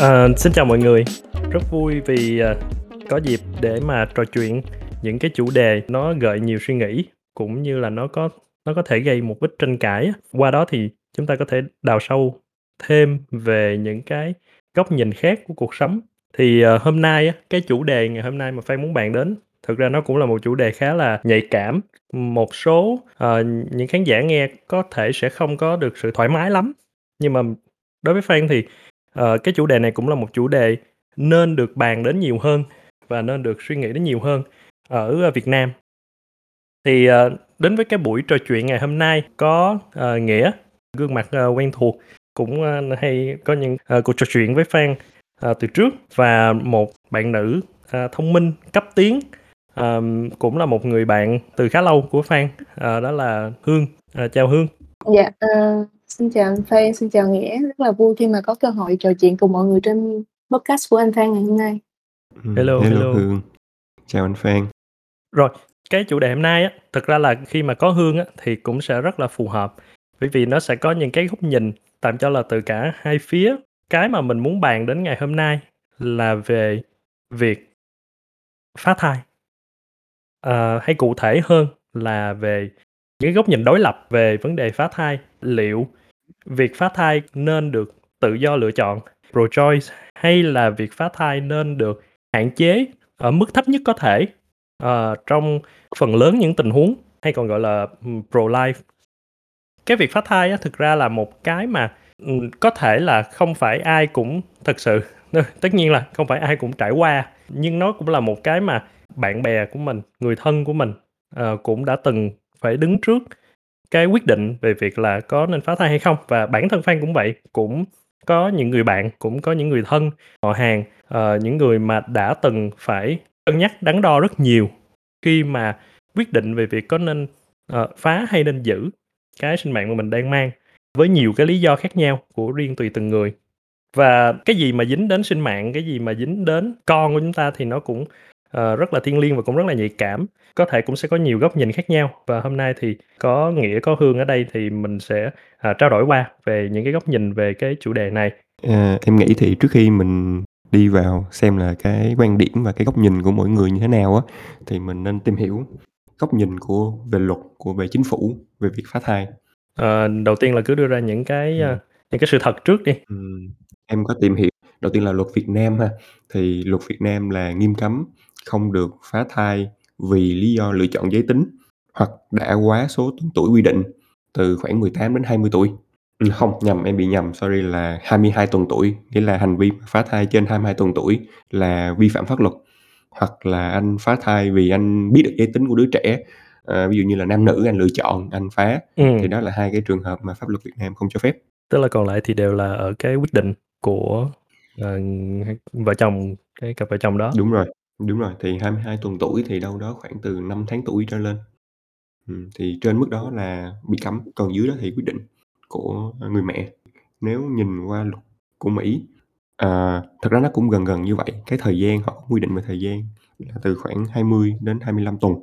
À, xin chào mọi người. Rất vui vì, à, có dịp để mà trò chuyện những cái chủ đề nó gợi nhiều suy nghĩ, cũng như là nó có nó có thể gây một ít tranh cãi. Qua đó thì chúng ta có thể đào sâu thêm về những cái góc nhìn khác của cuộc sống. Thì, à, hôm nay á, cái chủ đề ngày hôm nay mà Phan muốn bàn đến, thực ra nó cũng là một chủ đề khá là nhạy cảm. Một số, uh, những khán giả nghe có thể sẽ không có được sự thoải mái lắm, nhưng mà đối với Phan thì, ờ, cái chủ đề này cũng là một chủ đề nên được bàn đến nhiều hơn và nên được suy nghĩ đến nhiều hơn ở, ờ, Việt Nam. Thì, ờ, đến với cái buổi trò chuyện ngày hôm nay có, ờ, Nghĩa, gương mặt, ờ, quen thuộc, cũng, ơ, hay có những, ờ, cuộc trò chuyện với Phan, ờ, từ trước và một bạn nữ, ờ, thông minh, cấp tiến, ờm, cũng là một người bạn từ khá lâu của Phan, ờ, đó là Hương. Ờ, chào Hương. Dạ, ờ, xin chào anh Phan, xin chào Nghĩa. Rất là vui khi mà có cơ hội trò chuyện cùng mọi người trên podcast của anh Phan ngày hôm nay. Ừm, Hello, hello hello. Hương. Chào anh Phan. Rồi, cái chủ đề hôm nay á, thực ra là khi mà có Hương á, thì cũng sẽ rất là phù hợp, bởi vì nó sẽ có những cái góc nhìn tạm cho là từ cả hai phía. Cái mà mình muốn bàn đến ngày hôm nay là về việc phá thai. Ờ, hay cụ thể hơn là về những góc nhìn đối lập về vấn đề phá thai. Liệu việc phá thai nên được tự do lựa chọn, pro-choice, hay là việc phá thai nên được hạn chế ở mức thấp nhất có thể, uh, trong phần lớn những tình huống, hay còn gọi là, pro-life. Cái việc phá thai á, thực ra là một cái mà, có thể là không phải ai cũng thực sự tất nhiên là không phải ai cũng trải qua, nhưng nó cũng là một cái mà bạn bè của mình, người thân của mình, uh, cũng đã từng phải đứng trước cái quyết định về việc là có nên phá thai hay không. Và bản thân Phan cũng vậy, cũng có những người bạn, cũng có những người thân, họ hàng, uh, những người mà đã từng phải cân nhắc đắn đo rất nhiều khi mà quyết định về việc có nên, uh, phá hay nên giữ cái sinh mạng mà mình đang mang, với nhiều cái lý do khác nhau của riêng tùy từng người. Và cái gì mà dính đến sinh mạng, cái gì mà dính đến con của chúng ta thì nó cũng, ờ, rất là thiêng liêng và cũng rất là nhạy cảm, có thể cũng sẽ có nhiều góc nhìn khác nhau. Và hôm nay thì có Nghĩa, có Hương ở đây thì mình sẽ, à, trao đổi qua về những cái góc nhìn về cái chủ đề này. À, em nghĩ thì trước khi mình đi vào xem là cái quan điểm và cái góc nhìn của mỗi người như thế nào á, thì mình nên tìm hiểu góc nhìn của về luật, của về chính phủ về việc phá thai. Ờ, đầu tiên là cứ đưa ra những cái, Ừm. ơ, những cái sự thật trước đi. Ừm, em có tìm hiểu, đầu tiên là luật Việt Nam ha, thì luật Việt Nam là nghiêm cấm không được phá thai vì lý do lựa chọn giới tính hoặc đã quá số tuổi quy định từ khoảng 18 đến 20 tuổi. Ừm, không, nhầm, em bị nhầm, sorry là 22 tuần tuổi, nghĩa là hành vi phá thai trên 22 tuần tuổi là vi phạm pháp luật. Hoặc là anh phá thai vì anh biết được giới tính của đứa trẻ, ờ, ví dụ như là nam nữ anh lựa chọn, anh phá, thì Ừm. đó là hai cái trường hợp mà pháp luật Việt Nam không cho phép. Tức là còn lại thì đều là ở cái quyết định của, ờ, hai vợ chồng, cái cặp vợ chồng đó. Đúng rồi, đúng rồi, thì 22 tuần tuổi thì đâu đó khoảng từ 5 tháng tuổi trở lên. Ừm, thì trên mức đó là bị cấm, còn dưới đó thì quyết định của, ơ, người mẹ. Nếu nhìn qua luật của Mỹ, ờ, thật ra nó cũng gần gần như vậy, cái thời gian họ quy định về thời gian là từ khoảng 20 đến 25 tuần.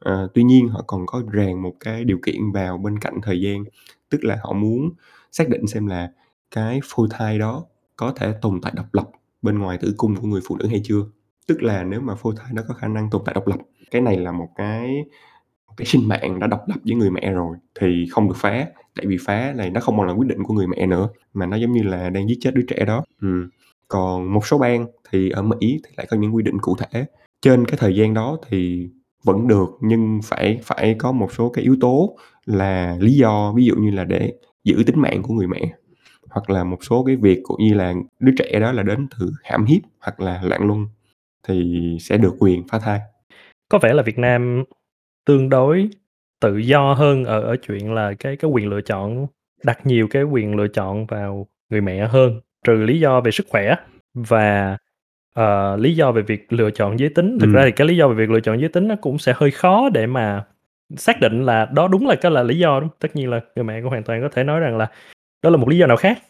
Ờ, tuy nhiên họ còn có ràng một cái điều kiện vào bên cạnh thời gian, tức là họ muốn xác định xem là cái phôi thai đó có thể tồn tại độc lập bên ngoài tử cung của người phụ nữ hay chưa. Tức là nếu mà phôi thai nó có khả năng tồn tại độc lập, cái này là một cái một cái sinh mạng đã độc lập với người mẹ rồi thì không được phá, tại vì phá này nó không còn là quyết định của người mẹ nữa, mà nó giống như là đang giết chết đứa trẻ đó. ừ. còn một số bang thì ở Mỹ thì lại có những quy định cụ thể, trên cái thời gian đó thì vẫn được, nhưng phải phải có một số cái yếu tố là lý do, ví dụ như là để giữ tính mạng của người mẹ, hoặc là một số cái việc cũng như là đứa trẻ đó là đến từ hãm hiếp hoặc là loạn luân thì sẽ được quyền phá thai. Có vẻ là Việt Nam tương đối tự do hơn ở ở chuyện là cái cái quyền lựa chọn, đặt nhiều cái quyền lựa chọn vào người mẹ hơn, trừ lý do về sức khỏe và, ờ, lý do về việc lựa chọn giới tính. Thực ra Ừm. thì cái lý do về việc lựa chọn giới tính nó cũng sẽ hơi khó để mà xác định là đó đúng là cái là lý do, đúng Tất nhiên là người mẹ cũng hoàn toàn có thể nói rằng là đó là một lý do nào khác.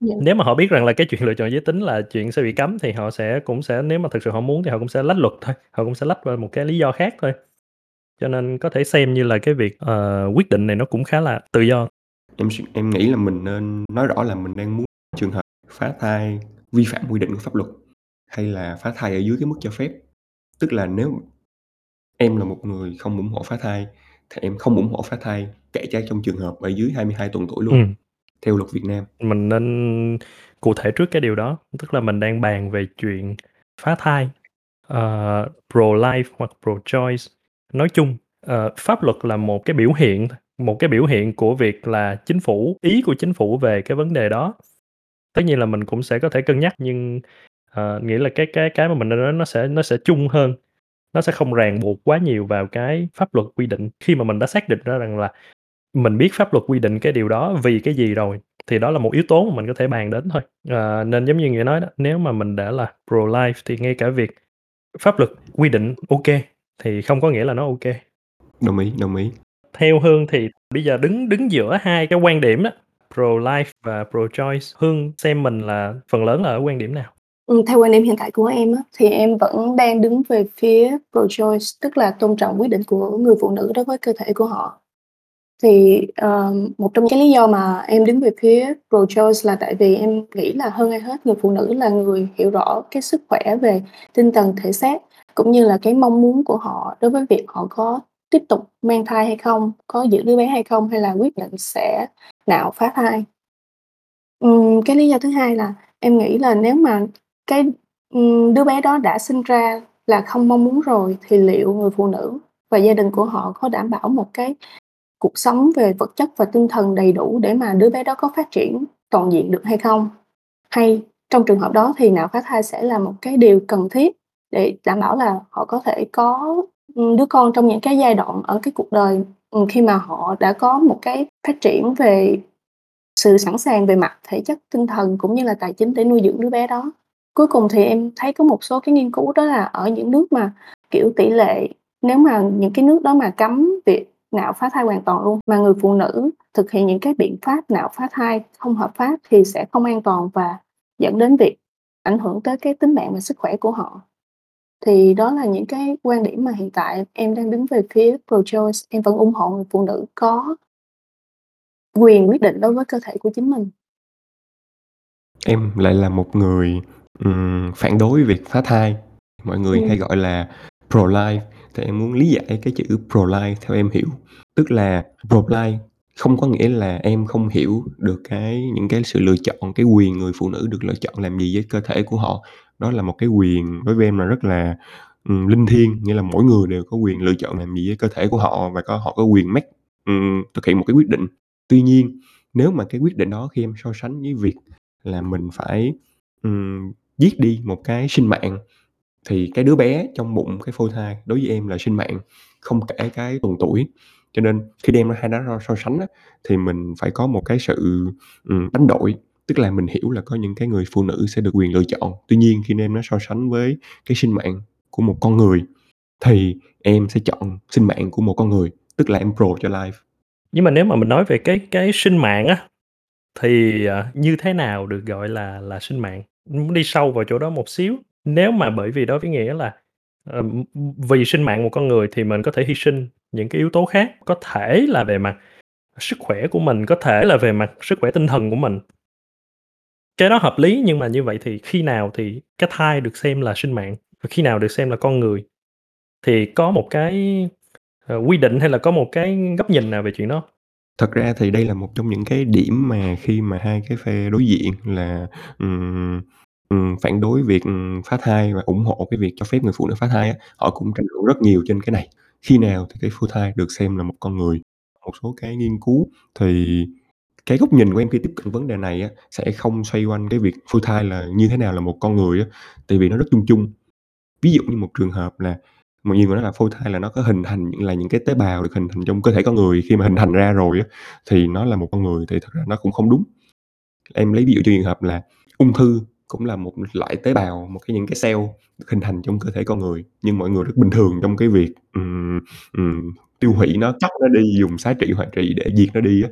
Dạ. Nếu mà họ biết rằng là cái chuyện lựa chọn giới tính là chuyện sẽ bị cấm thì họ sẽ cũng sẽ nếu mà thực sự họ muốn thì họ cũng sẽ lách luật thôi, họ cũng sẽ lách qua một cái lý do khác thôi. Cho nên có thể xem như là cái việc, ờ, quyết định này nó cũng khá là tự do. Em em nghĩ là mình nên nói rõ là mình đang muốn trường hợp phá thai vi phạm quy định của pháp luật, hay là phá thai ở dưới cái mức cho phép. Tức là nếu em là một người không ủng hộ phá thai, thì em không ủng hộ phá thai, kể cả trong trường hợp ở dưới 22 tuần tuổi luôn, Ừm theo luật Việt Nam. Mình nên cụ thể trước cái điều đó, tức là mình đang bàn về chuyện phá thai, uh, pro-life hoặc pro-choice. Nói chung, uh, pháp luật là một cái biểu hiện một cái biểu hiện của việc là chính phủ ý của chính phủ về cái vấn đề đó. Tất nhiên là mình cũng sẽ có thể cân nhắc nhưng, uh, nghĩa là cái cái cái mà mình nói nó sẽ nó sẽ chung hơn, nó sẽ không ràng buộc quá nhiều vào cái pháp luật quy định. Khi mà mình đã xác định ra rằng là mình biết pháp luật quy định cái điều đó vì cái gì rồi, thì đó là một yếu tố mà mình có thể bàn đến thôi. Ờ, nên giống như Nghĩa nói đó, nếu mà mình đã là pro-life thì ngay cả việc pháp luật quy định OK thì không có nghĩa là nó OK. Đồng ý, đồng ý. Theo Hương thì bây giờ đứng đứng giữa hai cái quan điểm á, pro-life và pro-choice, Hương xem mình là phần lớn là ở quan điểm nào? Ừm, theo quan điểm hiện tại của em á, thì em vẫn đang đứng về phía pro-choice, tức là tôn trọng quyết định của người phụ nữ đối với cơ thể của họ. Thì, ờ, một trong cái lý do mà em đứng về phía pro-choice là tại vì em nghĩ là hơn ai hết người phụ nữ là người hiểu rõ cái sức khỏe về tinh thần, thể xác, cũng như là cái mong muốn của họ đối với việc họ có tiếp tục mang thai hay không, có giữ đứa bé hay không, hay là quyết định sẽ nạo phá thai. Ừm, cái lý do thứ hai là em nghĩ là nếu mà cái, ừm, đứa bé đó đã sinh ra là không mong muốn rồi thì liệu người phụ nữ và gia đình của họ có đảm bảo một cái cuộc sống về vật chất và tinh thần đầy đủ để mà đứa bé đó có phát triển toàn diện được hay không? Hay trong trường hợp đó thì nạo phá thai sẽ là một cái điều cần thiết để đảm bảo là họ có thể có, ừ, đứa con trong những cái giai đoạn ở cái cuộc đời, ừ, khi mà họ đã có một cái phát triển về sự sẵn sàng về mặt thể chất, tinh thần cũng như là tài chính để nuôi dưỡng đứa bé đó. Cuối cùng thì em thấy có một số cái nghiên cứu đó là ở những nước mà, kiểu, tỷ lệ nếu mà những cái nước đó mà cấm việc nạo phá thai hoàn toàn luôn, mà người phụ nữ thực hiện những cái biện pháp nạo phá thai không hợp pháp thì sẽ không an toàn và dẫn đến việc ảnh hưởng tới cái tính mạng và sức khỏe của họ. Thì đó là những cái quan điểm mà hiện tại em đang đứng về phía pro-choice, em vẫn ủng hộ người phụ nữ có quyền quyết định đối với cơ thể của chính mình. Em lại là một người, ừm, phản đối việc phá thai, mọi người Ừm. hay gọi là pro-life, thì em muốn lý giải cái chữ pro-life theo em hiểu. Tức là pro-life không có nghĩa là em không hiểu được cái những cái sự lựa chọn, cái quyền người phụ nữ được lựa chọn làm gì với cơ thể của họ. Đó là một cái quyền đối với em là rất là, um, linh thiêng, nghĩa là mỗi người đều có quyền lựa chọn làm gì với cơ thể của họ và có họ có quyền make um, thực hiện một cái quyết định. Tuy nhiên, nếu mà cái quyết định đó khi em so sánh với việc là mình phải, um, giết đi một cái sinh mạng, thì cái đứa bé trong bụng cái phôi thai đối với em là sinh mạng, không kể cái tuần tuổi. Cho nên khi đem hai đó ra so sánh á, thì mình phải có một cái sự, ừ, đánh đổi, tức là mình hiểu là có những cái người phụ nữ sẽ được quyền lựa chọn. Tuy nhiên khi đem nó so sánh với cái sinh mạng của một con người, thì em sẽ chọn sinh mạng của một con người, tức là em pro cho life. Nhưng mà nếu mà mình nói về cái cái sinh mạng á, thì, à, như thế nào được gọi là là sinh mạng? Muốn đi sâu vào chỗ đó một xíu. Nếu mà bởi vì đối với Nghĩa là, ờ, ừm, vì sinh mạng một con người thì mình có thể hy sinh những cái yếu tố khác, có thể là về mặt sức khỏe của mình, có thể là về mặt sức khỏe tinh thần của mình. Cái đó hợp lý, nhưng mà như vậy thì khi nào thì cái thai được xem là sinh mạng và khi nào được xem là con người? Thì có một cái, ờ, quy định hay là có một cái góc nhìn nào về chuyện đó? Thật ra thì đây là một trong những cái điểm mà khi mà hai cái phe đối diện là, ừm, ừm, phản đối việc, ừm, phá thai và ủng hộ cái việc cho phép người phụ nữ phá thai á, họ cũng tranh luận rất nhiều trên cái này. Khi nào thì cái phôi thai được xem là một con người? Một số cái nghiên cứu thì cái góc nhìn của em khi tiếp cận vấn đề này á, sẽ không xoay quanh cái việc phôi thai là như thế nào là một con người á, tại vì nó rất chung chung. Ví dụ như một trường hợp là mọi nhiều người nói là phôi thai là nó có hình thành những là những cái tế bào được hình thành trong cơ thể con người, khi mà hình thành ra rồi á, thì nó là một con người, thì thật ra nó cũng không đúng. Em lấy ví dụ cho trường hợp là ung thư cũng là một loại tế bào, một cái những cái cell được hình thành trong cơ thể con người, nhưng mọi người rất bình thường trong cái việc, ừm, ừm, tiêu hủy nó, cắt nó đi, dùng xá trị, hoạt trị để diệt nó đi á.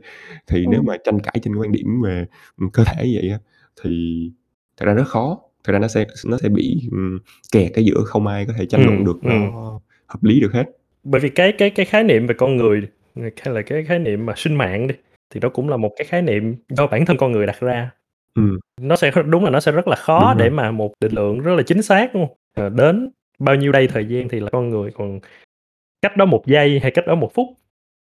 Thì nếu Ừm. mà tranh cãi trên quan điểm về, cơ thể vậy á, thì thật ra rất khó, thật ra nó sẽ nó sẽ bị, ừm, kẹt ở giữa, không ai có thể tranh luận Ừm, được ừm. nó hợp lý được hết. Bởi vì cái cái cái khái niệm về con người, hay là cái khái niệm mà sinh mạng đi, thì đó cũng là một cái khái niệm do bản thân con người đặt ra. Ừm. Nó sẽ đúng là nó sẽ rất là Đúng khó để rồi. mà một định lượng rất là chính xác, đúng? Ờ, đến bao nhiêu đây thời gian thì là con người, còn cách đó 1 giây hay cách đó 1 phút,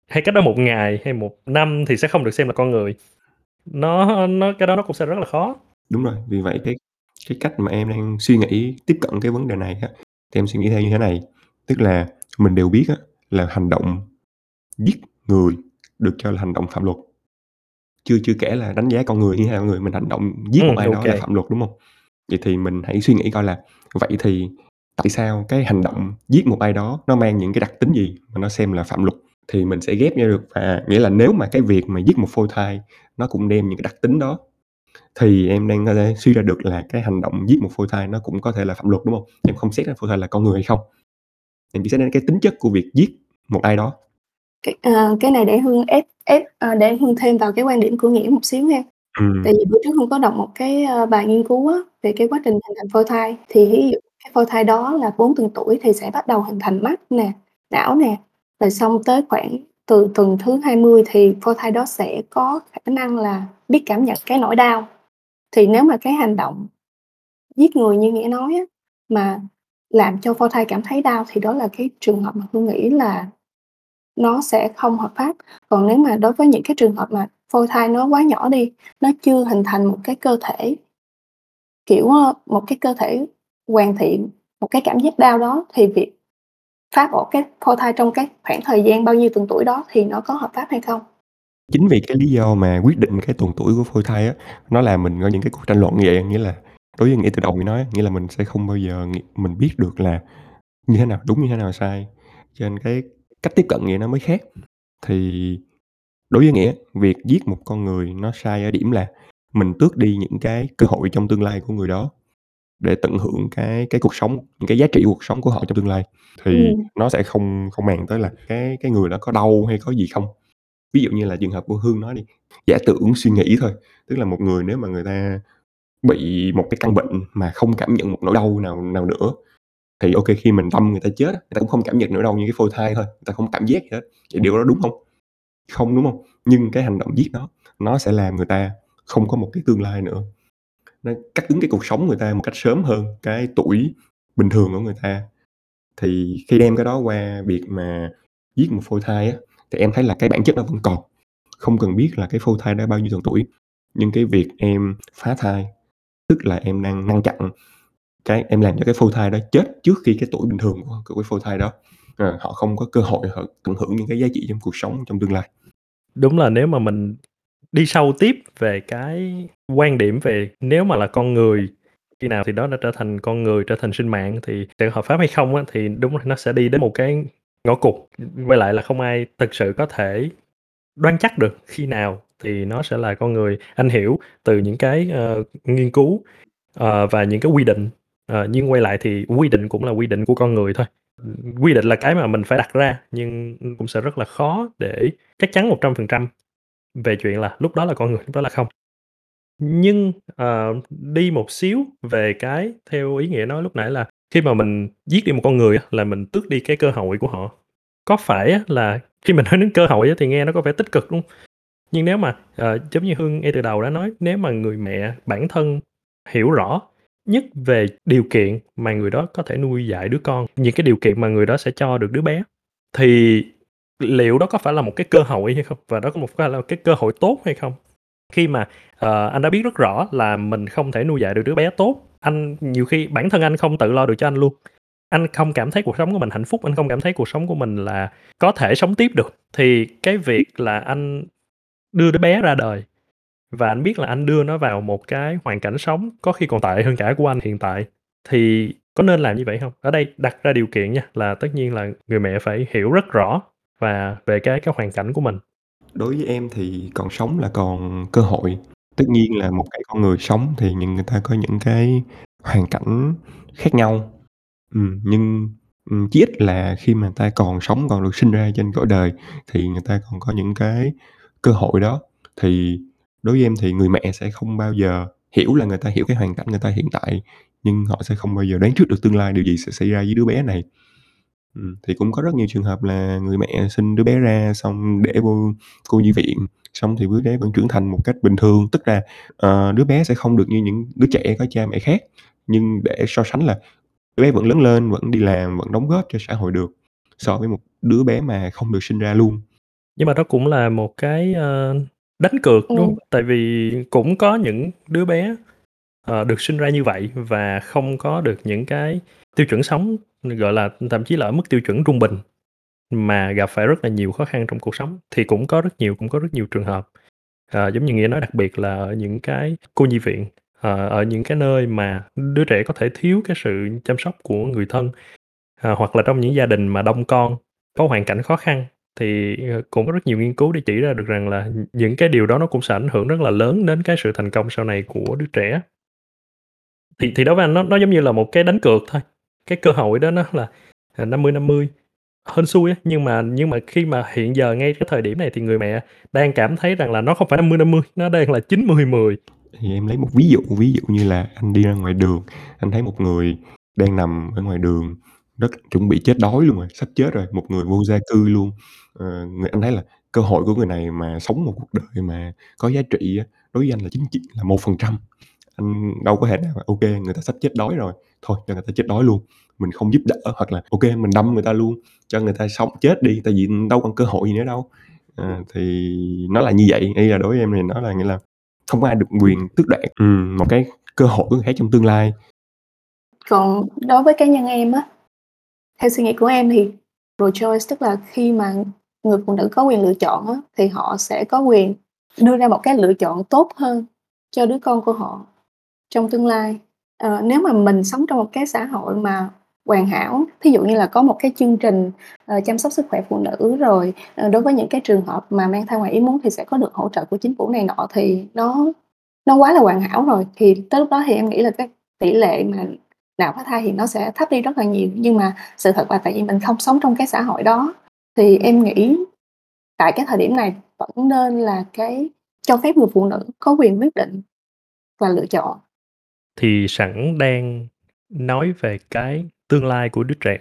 hay cách đó 1 ngày hay 1 năm thì sẽ không được xem là con người. Nó nó cái đó nó cũng sẽ rất là khó. Đúng rồi, vì vậy cái cái cách mà em đang suy nghĩ tiếp cận cái vấn đề này á, thì em suy nghĩ theo như thế này, tức là mình đều biết á là hành động giết người được cho là hành động phạm luật. Chưa chưa kể là đánh giá con người như thế nào, con người mình hành động giết một Ừm, ai ô đó là phạm luật, đúng hông? Vậy thì mình hãy suy nghĩ coi là vậy thì tại sao cái hành động giết một ai đó nó mang những cái đặc tính gì mà nó xem là phạm luật? Thì mình sẽ ghép vô được và nghĩa là nếu mà cái việc mà giết một phôi thai nó cũng đem những cái đặc tính đó, thì em đang có thể suy ra được là cái hành động giết một phôi thai nó cũng có thể là phạm luật, đúng hông? Em không xét cái phôi thai là con người hay không, em chỉ xét đến cái tính chất của việc giết một ai đó. Cái, ờ, cái này để Hương ép ép ờ, để Hương thêm vào cái quan điểm của Nghĩa một xíu nha. Ừm. Tại vì bữa trước Hương có đọc một cái, ơ, bài nghiên cứu á, về cái quá trình hình thành phôi thai, thì ví dụ cái phôi thai đó là 4 tuần tuổi thì sẽ bắt đầu hình thành mắt nè, não nè, rồi xong tới khoảng từ tuần thứ 20 thì phôi thai đó sẽ có khả năng là biết cảm nhận cái nỗi đau. Thì nếu mà cái hành động giết người như Nghĩa nói á, mà làm cho phôi thai cảm thấy đau thì đó là cái trường hợp mà Hương nghĩ là nó sẽ không hợp pháp. Còn nếu mà đối với những cái trường hợp mà phôi thai nó quá nhỏ đi, nó chưa hình thành một cái cơ thể kiểu, ơ, một cái cơ thể hoàn thiện, một cái cảm giác đau đó thì việc phá bỏ cái phôi thai trong cái khoảng thời gian bao nhiêu tuần tuổi đó thì nó có hợp pháp hay không? Chính vì cái lý do mà quyết định cái tuần tuổi của phôi thai á, nó làm mình có những cái cuộc tranh luận như vậy. Nghĩa là đối với Nghĩa từ đầu mình nói á, nghĩa là mình sẽ không bao giờ mình biết được là như thế nào đúng, như thế nào sai, cho nên cái cách tiếp cận vậy nó mới khác. Thì đối với Nghĩa, việc giết một con người nó sai ở điểm là mình tước đi những cái cơ hội trong tương lai của người đó để tận hưởng cái cái cuộc sống, những cái giá trị cuộc sống của họ trong tương lai. Thì Ừm. nó sẽ không không màng tới là cái cái người đó có đau hay có gì không. Ví dụ như là trường hợp của Hương nói đi, giả tưởng suy nghĩ thôi, tức là một người nếu mà người ta bị một cái căn bệnh mà không cảm nhận một nỗi đau nào nào nữa, thì ok khi mình đâm người ta chết người ta cũng không cảm nhận nữa đâu như cái phôi thai thôi, người ta không cảm giác gì hết. Vậy điều đó đúng không Không, đúng không Nhưng cái hành động giết nó nó sẽ làm người ta không có một cái tương lai nữa. Nó cắt đứt cái cuộc sống người ta một cách sớm hơn cái tuổi bình thường của người ta. Thì khi đem cái đó qua việc mà giết một phôi thai á, thì em thấy là cái bản chất nó vẫn còn, không cần biết là cái phôi thai đã bao nhiêu tuần tuổi. Nhưng cái việc em phá thai, tức là em đang ngăn chặn cái em làm cho cái phôi thai đó chết trước khi cái tuổi bình thường của cái phôi thai đó, à, họ không có cơ hội họ tận hưởng những cái giá trị trong cuộc sống trong tương lai. Đúng là nếu mà mình đi sâu tiếp về cái quan điểm về nếu mà là con người, khi nào thì đó đã trở thành con người, trở thành sinh mạng thì sẽ hợp pháp hay không á, thì đúng là nó sẽ đi đến một cái ngõ cụt. Quay lại là không ai thực sự có thể đoán chắc được khi nào thì nó sẽ là con người. Anh hiểu từ những cái, uh, nghiên cứu, uh, và những cái quy định, à, nhưng quay lại thì quy định cũng là quy định của con người thôi. Quy định là cái mà mình phải đặt ra, nhưng, cũng sẽ rất là khó để chắc chắn 100% về chuyện là lúc đó là con người, lúc đó là không. Nhưng, uh, đi một xíu về cái theo ý Nghĩa nói lúc nãy là khi mà mình giết đi một con người là mình tước đi cái cơ hội của họ. Có phải là khi mình nói đến cơ hội thì nghe nó có vẻ tích cực, đúng? Nhưng nếu mà, uh, giống như Hương ngay từ đầu đã nói, nếu mà người mẹ bản thân hiểu rõ nhất về điều kiện mà người đó có thể nuôi dạy đứa con, những cái điều kiện mà người đó sẽ cho được đứa bé, thì liệu đó có phải là một cái cơ hội hay không? Và đó có một phải là cái cơ hội tốt hay không? Khi mà, uh, anh đã biết rất rõ là mình không thể nuôi dạy được đứa bé tốt, anh nhiều khi bản thân anh không tự lo được cho anh luôn. Anh không cảm thấy cuộc sống của mình hạnh phúc, anh không cảm thấy cuộc sống của mình là có thể sống tiếp được, thì cái việc là anh đưa đứa bé ra đời và anh biết là anh đưa nó vào một cái hoàn cảnh sống có khi còn tệ hơn cả của anh hiện tại, thì có nên làm như vậy không? Ở đây đặt ra điều kiện nha, là tất nhiên là người mẹ phải hiểu rất rõ và về cái cái hoàn cảnh của mình. Đối với em thì còn sống là còn cơ hội. Tất nhiên là một cái con người sống thì những người ta có những cái hoàn cảnh khác nhau. ừ, nhưng, ừm, chí ít là khi mà người ta còn sống, còn được sinh ra trên cõi đời thì người ta còn có những cái cơ hội đó. Thì đối với em thì người mẹ sẽ không bao giờ hiểu là người ta hiểu cái hoàn cảnh người ta hiện tại, nhưng họ sẽ không bao giờ đoán trước được tương lai điều gì sẽ xảy ra với đứa bé này. Ừ, thì cũng có rất nhiều trường hợp là người mẹ sinh đứa bé ra xong để vô cô nhi viện, xong thì đứa bé vẫn trưởng thành một cách bình thường. Tức là, uh, đứa bé sẽ không được như những đứa trẻ có cha mẹ khác, nhưng để so sánh là đứa bé vẫn lớn lên, vẫn đi làm, vẫn đóng góp cho xã hội được, so với một đứa bé mà không được sinh ra luôn. Nhưng mà đó cũng là một cái, uh, đánh cược, đúng hông? Ừm. Tại vì cũng có những đứa bé, ờ, được sinh ra như vậy và không có được những cái tiêu chuẩn sống, gọi là, thậm chí là ở mức tiêu chuẩn trung bình, mà gặp phải rất là nhiều khó khăn trong cuộc sống, thì cũng có rất nhiều cũng có rất nhiều trường hợp. Ờ, giống như Nghĩa nói đặc biệt là ở những cái cô nhi viện, ờ, ở những cái nơi mà đứa trẻ có thể thiếu cái sự chăm sóc của người thân, ờ, hoặc là trong những gia đình mà đông con, có hoàn cảnh khó khăn, thì, ờ, cũng có rất nhiều nghiên cứu để chỉ ra được rằng là những cái điều đó nó cũng sẽ ảnh hưởng rất là lớn đến cái sự thành công sau này của đứa trẻ. Thì thì đối với anh nó nó giống như là một cái đánh cược thôi, cái cơ hội đó nó là, à, 50-50, hên xui á, nhưng mà nhưng mà khi mà hiện giờ ngay cái thời điểm này thì người mẹ đang cảm thấy rằng là nó không phải 50-50, nó đang là 90-10. Thì em lấy một ví dụ, ví dụ như là anh đi ra ngoài đường, anh thấy một người đang nằm ở ngoài đường, rất chuẩn bị chết đói luôn rồi, sắp chết rồi, một người vô gia cư luôn. Ờ, người anh thấy là cơ hội của người này mà sống một cuộc đời mà có giá trị á, đối với anh là chính trị là 1%. Anh đâu có thể nào mà ô kê, người ta sắp chết đói rồi, thôi cho người ta chết đói luôn, mình không giúp đỡ hoặc là ô kê mình đâm người ta luôn, cho người ta sống chết đi, tại vì đâu còn cơ hội gì nữa đâu. Ờ, thì nó là như vậy, ý là đối với em thì nó là nghĩa là không có ai được quyền tước đoạt, ừm, một cái cơ hội của người khác trong tương lai. Còn đối với cá nhân em á, theo suy nghĩ của em thì pro-choice tức là khi mà người phụ nữ có quyền lựa chọn á, thì họ sẽ có quyền đưa ra một cái lựa chọn tốt hơn cho đứa con của họ trong tương lai. à, nếu mà mình sống trong một cái xã hội mà hoàn hảo, thí dụ như là có một cái chương trình, uh, chăm sóc sức khỏe phụ nữ, rồi, uh, đối với những cái trường hợp mà mang thai ngoài ý muốn thì sẽ có được hỗ trợ của chính phủ này nọ thì nó nó quá là hoàn hảo rồi. Thì tới lúc đó thì em nghĩ là cái tỷ lệ mà nạo phá thai thì nó sẽ thấp đi rất là nhiều. Nhưng mà sự thật là tại vì mình không sống trong cái xã hội đó, thì em nghĩ tại cái thời điểm này vẫn nên là cái cho phép người phụ nữ có quyền quyết định và lựa chọn. Thì sẵn đang nói về cái tương lai của đứa trẻ,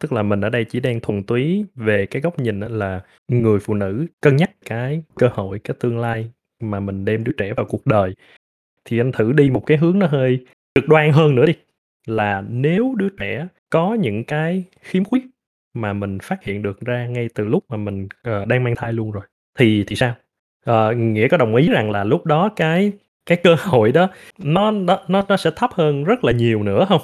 tức là mình ở đây chỉ đang thuần túy về cái góc nhìn là người phụ nữ cân nhắc cái cơ hội, cái tương lai mà mình đem đứa trẻ vào cuộc đời. Thì anh thử đi một cái hướng nó hơi cực đoan hơn nữa đi, là nếu đứa trẻ có những cái khiếm khuyết mà mình phát hiện được ra ngay từ lúc mà mình, uh, đang mang thai luôn rồi, thì thì sao? uh, Nghĩa có đồng ý rằng là lúc đó cái cái cơ hội đó nó nó nó nó sẽ thấp hơn rất là nhiều nữa không?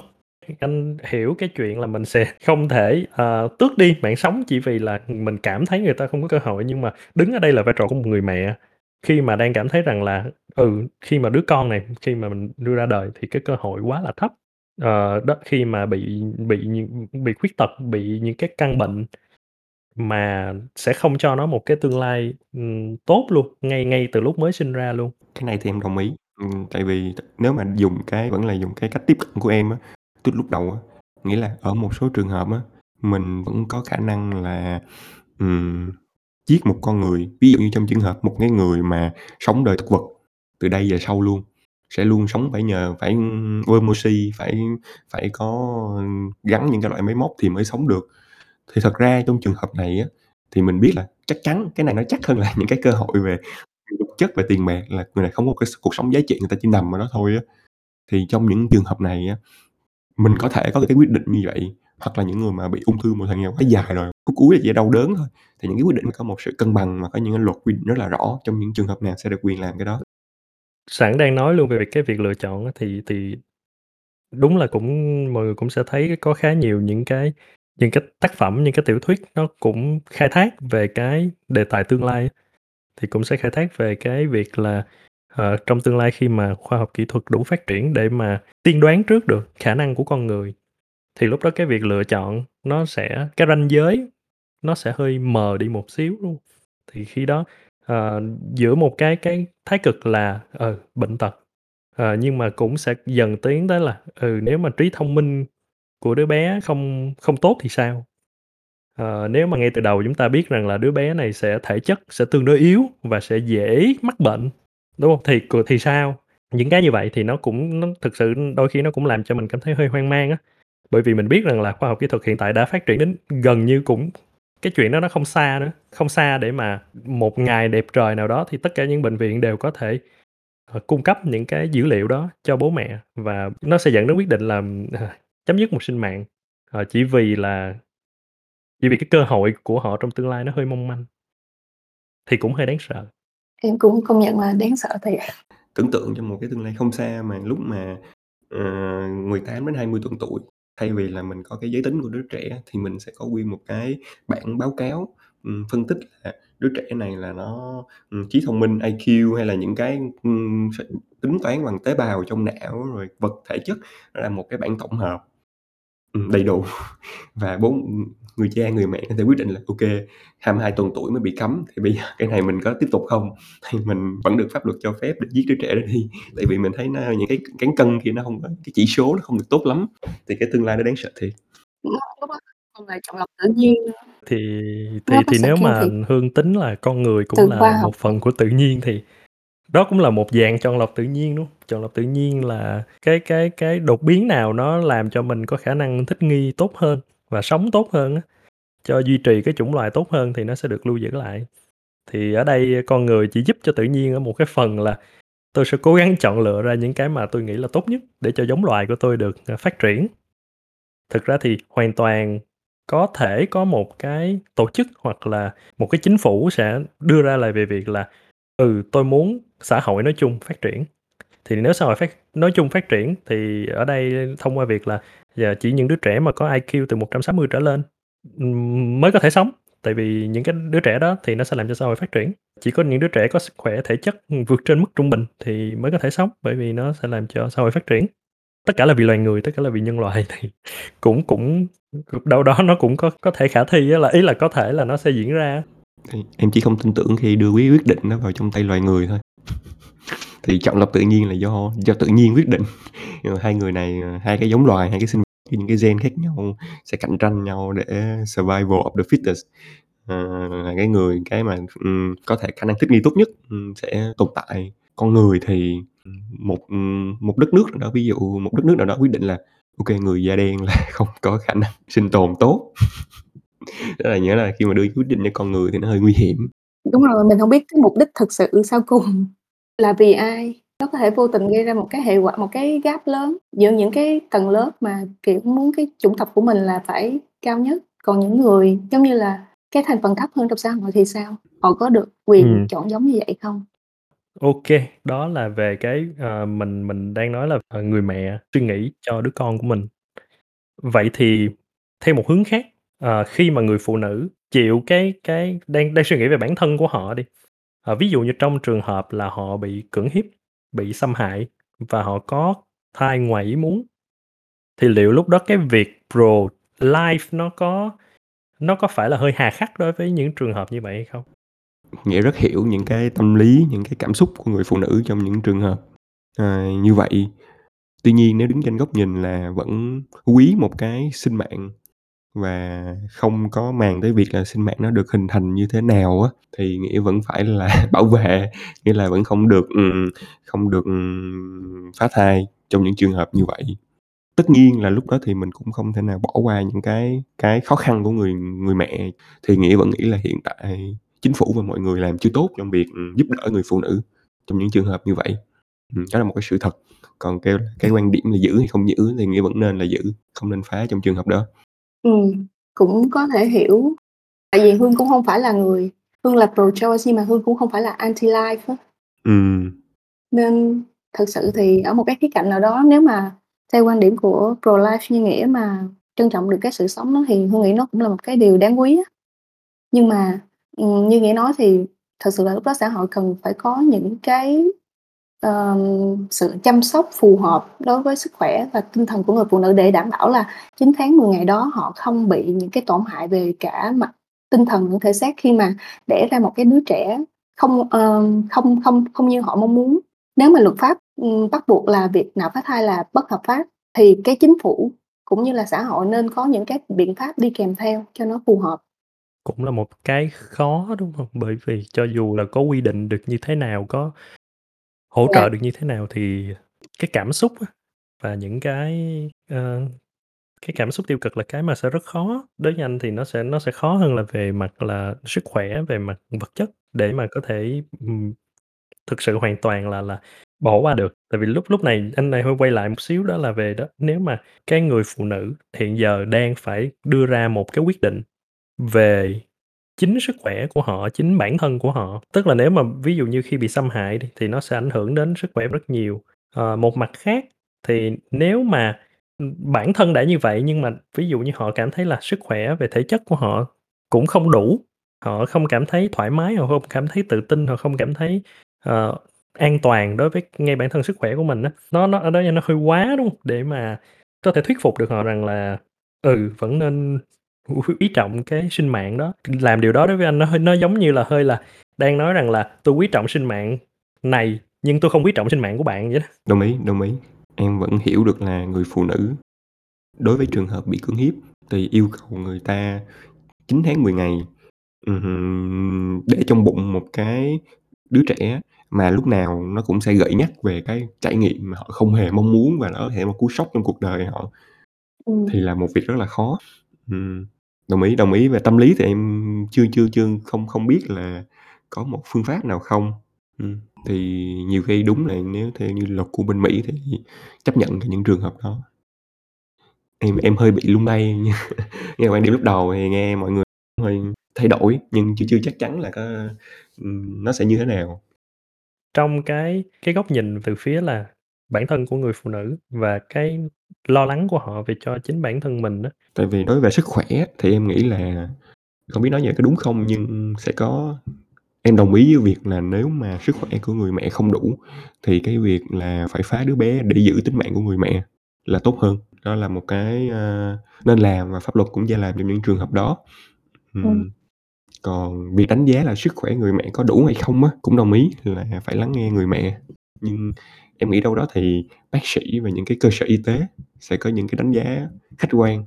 Anh hiểu cái chuyện là mình sẽ không thể, uh, tước đi mạng sống chỉ vì là mình cảm thấy người ta không có cơ hội, nhưng mà đứng ở đây là vai trò của một người mẹ, khi mà đang cảm thấy rằng là, ừ, khi mà đứa con này, khi mà mình đưa ra đời thì cái cơ hội quá là thấp. Ờ, đó, khi mà bị bị những bị khuyết tật, bị những cái căn bệnh mà sẽ không cho nó một cái tương lai, ừm, tốt luôn, ngay ngay từ lúc mới sinh ra luôn. Cái này thì em đồng ý, ừm, tại vì nếu mà dùng cái vẫn là dùng cái cách tiếp cận của em á, từ lúc đầu á, nghĩa là ở một số trường hợp á, mình vẫn có khả năng là, ừm, giết một con người. Ví dụ như trong trường hợp một cái người mà sống đời thực vật từ đây về sau luôn, sẽ luôn sống phải nhờ phải, ừ, bơm oxy, phải phải có gắn những cái loại máy móc thì mới sống được. Thì thật ra trong trường hợp này á, thì mình biết là chắc chắn cái này nó chắc hơn là những cái cơ hội về vật chất và tiền bạc là người này không có cái cuộc sống giá trị, người ta chỉ nằm ở đó thôi á. Thì trong những trường hợp này á, mình có thể có cái quyết định như vậy, hoặc là những người mà bị ung thư một thời gian quá dài rồi, cuối cuối là chỉ đau đớn thôi, thì những cái quyết định có một sự cân bằng mà có những cái luật quy định rất là rõ trong những trường hợp nào sẽ được quyền làm cái đó. Sẵn đang nói luôn về việc cái việc lựa chọn á, thì thì đúng là cũng mọi người cũng sẽ thấy có khá nhiều những cái những cái tác phẩm, những cái tiểu thuyết nó cũng khai thác về cái đề tài tương lai á. Thì cũng sẽ khai thác về cái việc là, ờ, trong tương lai khi mà khoa học kỹ thuật đủ phát triển để mà tiên đoán trước được khả năng của con người, thì lúc đó cái việc lựa chọn nó sẽ cái ranh giới nó sẽ hơi mờ đi một xíu luôn. Thì khi đó, ờ, giữa một cái cái thái cực là, ờ, bệnh tật, ờ, nhưng mà cũng sẽ dần tiến tới là, ừ, nếu mà trí thông minh của đứa bé không không tốt thì sao? Ờ, nếu mà ngay từ đầu chúng ta biết rằng là đứa bé này sẽ thể chất sẽ tương đối yếu và sẽ dễ mắc bệnh, đúng hông? Thì c thì sao? Những cái như vậy thì nó cũng nó thực sự đôi khi nó cũng làm cho mình cảm thấy hơi hoang mang á. Bởi vì mình biết rằng là khoa học kỹ thuật hiện tại đã phát triển đến gần như cũng cái chuyện đó nó không xa nữa, không xa để mà một ngày đẹp trời nào đó thì tất cả những bệnh viện đều có thể, ờ, cung cấp những cái dữ liệu đó cho bố mẹ và nó sẽ dẫn đến quyết định là, ờ, chấm dứt một sinh mạng, ờ, chỉ vì là chỉ vì cái cơ hội của họ trong tương lai nó hơi mong manh. Thì cũng hơi đáng sợ. Em cũng công nhận là đáng sợ thiệt. Tưởng tượng trong một cái tương lai không xa mà lúc mà, ờ, 18-20 tuần tuổi, thay vì là mình có cái giới tính của đứa trẻ thì mình sẽ có nguyên một cái bảng báo cáo, ừm, phân tích là đứa trẻ này là nó, ừm, trí thông minh, IQ hay là những cái, ừm, s tính toán bằng tế bào trong não, rồi vật thể chất, nó là một cái bảng tổng hợp, ừm, đầy đủ và bố người cha, người mẹ có thể quyết định là kê, 22 tuần tuổi mới bị cấm thì bây giờ cái này mình có tiếp tục không? Hay mình vẫn được pháp luật cho phép để giết đứa trẻ đó đi? Tại vì mình thấy nó những cái cán cân kia nó hông có cái chỉ số nó không được tốt lắm, thì cái tương lai nó đáng sợ thiệt. Còn chọn lọc tự nhiên nữa. Thì thì có thì sự nếu can mà thiệp Hương tính là con người cũng từ là học một phần của tự nhiên thì đó cũng là một dạng chọn lọc tự nhiên, đúng hông? Chọn lọc tự nhiên là cái cái cái đột biến nào nó làm cho mình có khả năng thích nghi tốt hơn và sống tốt hơn á, cho duy trì cái chủng loài tốt hơn thì nó sẽ được lưu giữ lại. Thì ở đây con người chỉ giúp cho tự nhiên ở một cái phần là tôi sẽ cố gắng chọn lựa ra những cái mà tôi nghĩ là tốt nhất để cho giống loài của tôi được, ờ, phát triển. Thực ra thì hoàn toàn có thể có một cái tổ chức hoặc là một cái chính phủ sẽ đưa ra lời về việc là, ừ, tôi muốn xã hội nói chung phát triển. Thì nếu xã hội phát nói chung phát triển thì ở đây thông qua việc là giờ chỉ những đứa trẻ mà có IQ từ 160 trở lên, mới có thể sống, tại vì những cái đứa trẻ đó thì nó sẽ làm cho xã hội phát triển. Chỉ có những đứa trẻ có sức khỏe thể chất, vượt trên mức trung bình thì mới có thể sống, bởi vì nó sẽ làm cho xã hội phát triển. Tất cả là vì loài người, tất cả là vì nhân loại thì cũng cũng đâu đó nó cũng có có thể khả thi á, là ý là có thể là nó sẽ diễn ra em chỉ không tin tưởng khi đưa quý quyết định nó vào trong tay loài người thôi. Thì chọn lọc tự nhiên là do do tự nhiên quyết định, nhưng mà hai người này, hai cái giống loài, hai cái sinh vật những cái gen khác nhau sẽ cạnh tranh nhau để survival of the fittest. Ờ, là cái người cái mà, có thể khả năng thích nghi tốt nhất, sẽ tồn tại. Con người thì, một, một đất nước nào đó, ví dụ một đất nước nào đó quyết định là ok người da đen là không có khả năng sinh tồn tốt. Đó là nghĩa là khi mà đưa quyết định cho con người thì nó hơi nguy hiểm. Đúng rồi, mình không biết cái mục đích thực sự sau cùng là vì ai. Nó có thể vô tình gây ra một cái hệ quả một cái gap lớn giữa những cái tầng lớp mà, kiểu, muốn cái chủng tộc của mình là phải cao nhất, còn những người, giống như là, cái thành phần thấp hơn trong xã hội thì sao? Họ có được quyền Ừm. chọn giống như vậy không? Ô kê, đó là về cái, ờ, mình mình đang nói là, ờ, người mẹ suy nghĩ cho đứa con của mình. Vậy thì theo một hướng khác, ờ, khi mà người phụ nữ chịu cái cái đang đang suy nghĩ về bản thân của họ đi, à, ví dụ như trong trường hợp là họ bị cưỡng hiếp, bị xâm hại và họ có thai ngoài ý muốn, thì liệu lúc đó cái việc pro-life nó có nó có phải là hơi hà khắc đối với những trường hợp như vậy hay không? Nghĩa rất hiểu những cái tâm lý, những cái cảm xúc của người phụ nữ trong những trường hợp, à, như vậy. Tuy nhiên nếu đứng trên góc nhìn là vẫn quý một cái sinh mạng và không có màng tới việc là sinh mạng nó được hình thành như thế nào á, thì Nghĩa vẫn phải là bảo vệ, nghĩa là vẫn không được, không được, phá thai trong những trường hợp như vậy. Tất nhiên là lúc đó thì mình cũng không thể nào bỏ qua những cái cái khó khăn của người người mẹ, thì Nghĩa vẫn nghĩ là hiện tại chính phủ và mọi người làm chưa tốt trong việc, giúp đỡ người phụ nữ trong những trường hợp như vậy. Đó là một cái sự thật. Còn kêu cái quan điểm là giữ hay không giữ thì Nghĩa vẫn nên là giữ, không nên phá trong trường hợp đó. Ừm, cũng có thể hiểu. Tại vì Hương cũng hông phải là người Hương là pro-choice nhưng mà Hương cũng không phải là anti-life á. Ừm. Nên thực sự thì ở một cái khía cạnh nào đó nếu mà theo quan điểm của pro-life như Nghĩa mà trân trọng được cái sự sống đó thì Hương nghĩ nó cũng là một cái điều đáng quý á. Nhưng mà, ừm, như Nghĩa nói thì thật sự là lúc đó xã hội cần phải có những cái, sự chăm sóc phù hợp đối với sức khỏe và tinh thần của người phụ nữ để đảm bảo là 9 tháng 10 ngày đó họ không bị những cái tổn hại về cả mặt tinh thần lẫn thể xác khi mà đẻ ra một cái đứa trẻ không, uh, không không không như họ mong muốn. Nếu mà luật pháp, bắt buộc là việc nạo phá thai là bất hợp pháp thì cái chính phủ cũng như là xã hội nên có những cái biện pháp đi kèm theo cho nó phù hợp. Cũng là một cái khó, đúng không Bởi vì cho dù là có quy định được như thế nào, có hỗ Yeah. trợ được như thế nào thì cái cảm xúc á, và những cái, ờ, cái cảm xúc tiêu cực là cái mà sẽ rất khó. Đối với anh thì nó sẽ nó sẽ khó hơn là về mặt là sức khỏe, về mặt vật chất để mà có thể, ừm, thực sự hoàn toàn là là bỏ qua được. Tại vì lúc lúc này anh này hơi quay lại một xíu đó là về đó, nếu mà cái người phụ nữ hiện giờ đang phải đưa ra một cái quyết định về chính sức khỏe của họ, chính bản thân của họ. Tức là nếu mà ví dụ như khi bị xâm hại đi, thì nó sẽ ảnh hưởng đến sức khỏe rất nhiều. Ờ, một mặt khác thì nếu mà, bản thân đã như vậy nhưng mà ví dụ như họ cảm thấy là sức khỏe về thể chất của họ cũng không đủ, họ không cảm thấy thoải mái, họ không cảm thấy tự tin, họ không cảm thấy, ờ, an toàn đối với ngay bản thân sức khỏe của mình á, nó nó ở đó nó hơi quá, đúng không? Để mà có thể thuyết phục được họ rằng là, ừ, vẫn nên quý trọng cái sinh mạng đó. Làm điều đó đối với anh nó hơi nó giống như là hơi là đang nói rằng là "Tôi quý trọng sinh mạng này, nhưng tôi không quý trọng sinh mạng của bạn" vậy đó. Đồng ý, đồng ý. Em vẫn hiểu được là người phụ nữ đối với trường hợp bị cưỡng hiếp thì yêu cầu người ta 9 tháng 10 ngày, để trong bụng một cái đứa trẻ mà lúc nào nó cũng sẽ gợi nhắc về cái trải nghiệm mà họ không hề mong muốn và nó có thể một cú sốc trong cuộc đời họ. Ừm. Thì là một việc rất là khó đồng ý, đồng ý. Về tâm lý thì em chưa chưa chưa không không biết là có một phương pháp nào không. Ừm, thì nhiều khi đúng là nếu theo như luật của bên Mỹ thì chấp nhận cho những trường hợp đó. Em em hơi bị lung lay nha. Nghe quan điểm lúc đầu thì nghe mọi người hơi thay đổi, nhưng chưa chưa chắc chắn là có, ừm, nó sẽ như thế nào. Trong cái cái góc nhìn từ phía là bản thân của người phụ nữ và cái lo lắng của họ về cho chính bản thân mình á. Tại vì nói về sức khỏe thì em nghĩ là không biết nói vậy có đúng không nhưng sẽ có em đồng ý với việc là nếu mà sức khỏe của người mẹ không đủ thì cái việc là phải phá đứa bé để giữ tính mạng của người mẹ là tốt hơn. Đó là một cái, a, nên làm và pháp luật cũng sẽ làm trong những trường hợp đó. Ừm. Ừm, còn việc đánh giá là sức khỏe người mẹ có đủ hay không á, cũng đồng ý là phải lắng nghe người mẹ. Nhưng em nghĩ đâu đó thì bác sĩ và những cái cơ sở y tế sẽ có những cái đánh giá khách quan,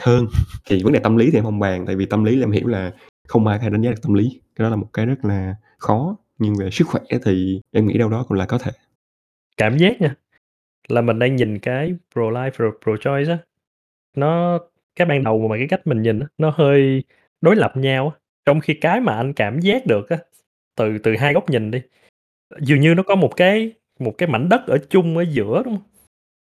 hơn. Thì vấn đề tâm lý thì em không bàn, tại vì tâm lý là em hiểu là không ai có thể đánh giá được tâm lý, cái đó là một cái rất là khó, nhưng về sức khỏe thì em nghĩ đâu đó cũng là có thể. Cảm giác nha, là mình đang nhìn cái pro-life, pro pro-choice á, nó cái ban đầu mà cái cách mình nhìn á, nó hơi đối lập nhau á. Trong khi cái mà anh cảm giác được á, từ từ hai góc nhìn đi, dường như nó có một cái một cái mảnh đất ở chung ở giữa, đúng không?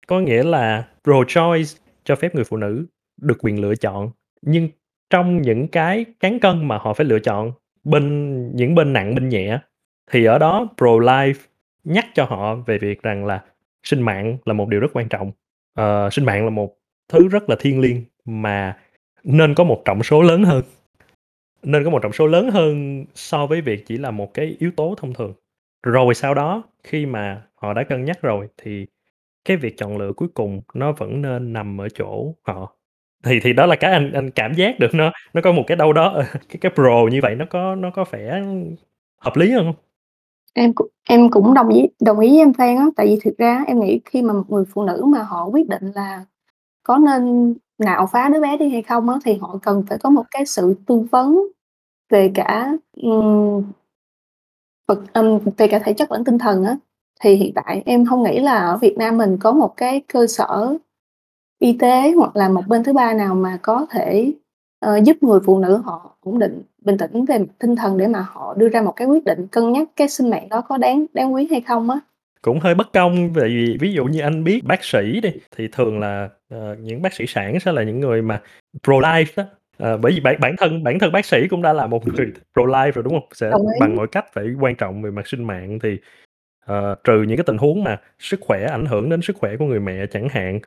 Có nghĩa là pro-choice cho phép người phụ nữ được quyền lựa chọn, nhưng trong những cái cán cân mà họ phải lựa chọn, bên những bên nặng bên nhẹ thì ở đó pro-life nhắc cho họ về việc rằng là sinh mạng là một điều rất quan trọng. uh, sinh mạng là một thứ rất là thiêng liêng mà nên có một trọng số lớn hơn. Nên có một trọng số lớn hơn so với việc chỉ là một cái yếu tố thông thường. Rồi sau đó, khi mà họ đã cân nhắc rồi thì cái việc chọn lựa cuối cùng nó vẫn nên nằm ở chỗ họ. Thì thì đó là cái anh anh cảm giác được nó nó có một cái đâu đó, ờ, cái cái pro như vậy nó có nó có vẻ hợp lý hơn hông? Em cũng em cũng đồng ý đồng ý với em Phan á, tại vì thực ra em nghĩ khi mà một người phụ nữ mà họ quyết định là có nên nạo phá đứa bé đi hay không á, thì họ cần phải có một cái sự tư vấn về cả, ừm vật ừm, về cả thể chất lẫn tinh thần á. Thì hiện tại em hông nghĩ là ở Việt Nam mình có một cái cơ sở y tế hoặc là một bên thứ ba nào mà có thể, ờ, giúp người phụ nữ họ ổn định, bình tĩnh về mặt tinh thần để mà họ đưa ra một cái quyết định cân nhắc cái sinh mạng đó có đáng đáng quý hay không á. Cũng hơi bất công, tại vì ví dụ như anh biết bác sĩ đi, thì thường là, ờ, những bác sĩ sản sẽ là những người mà pro-life á. Ờ, bởi vì bản bản thân bản thân bác sĩ cũng đã là một người pro-life rồi, đúng hông? Sẽ Đồng ý. bằng mọi cách phải quan trọng về mặt sinh mạng thì, ờ, trừ những cái tình huống mà sức khỏe ảnh hưởng đến sức khỏe của người mẹ chẳng hạn,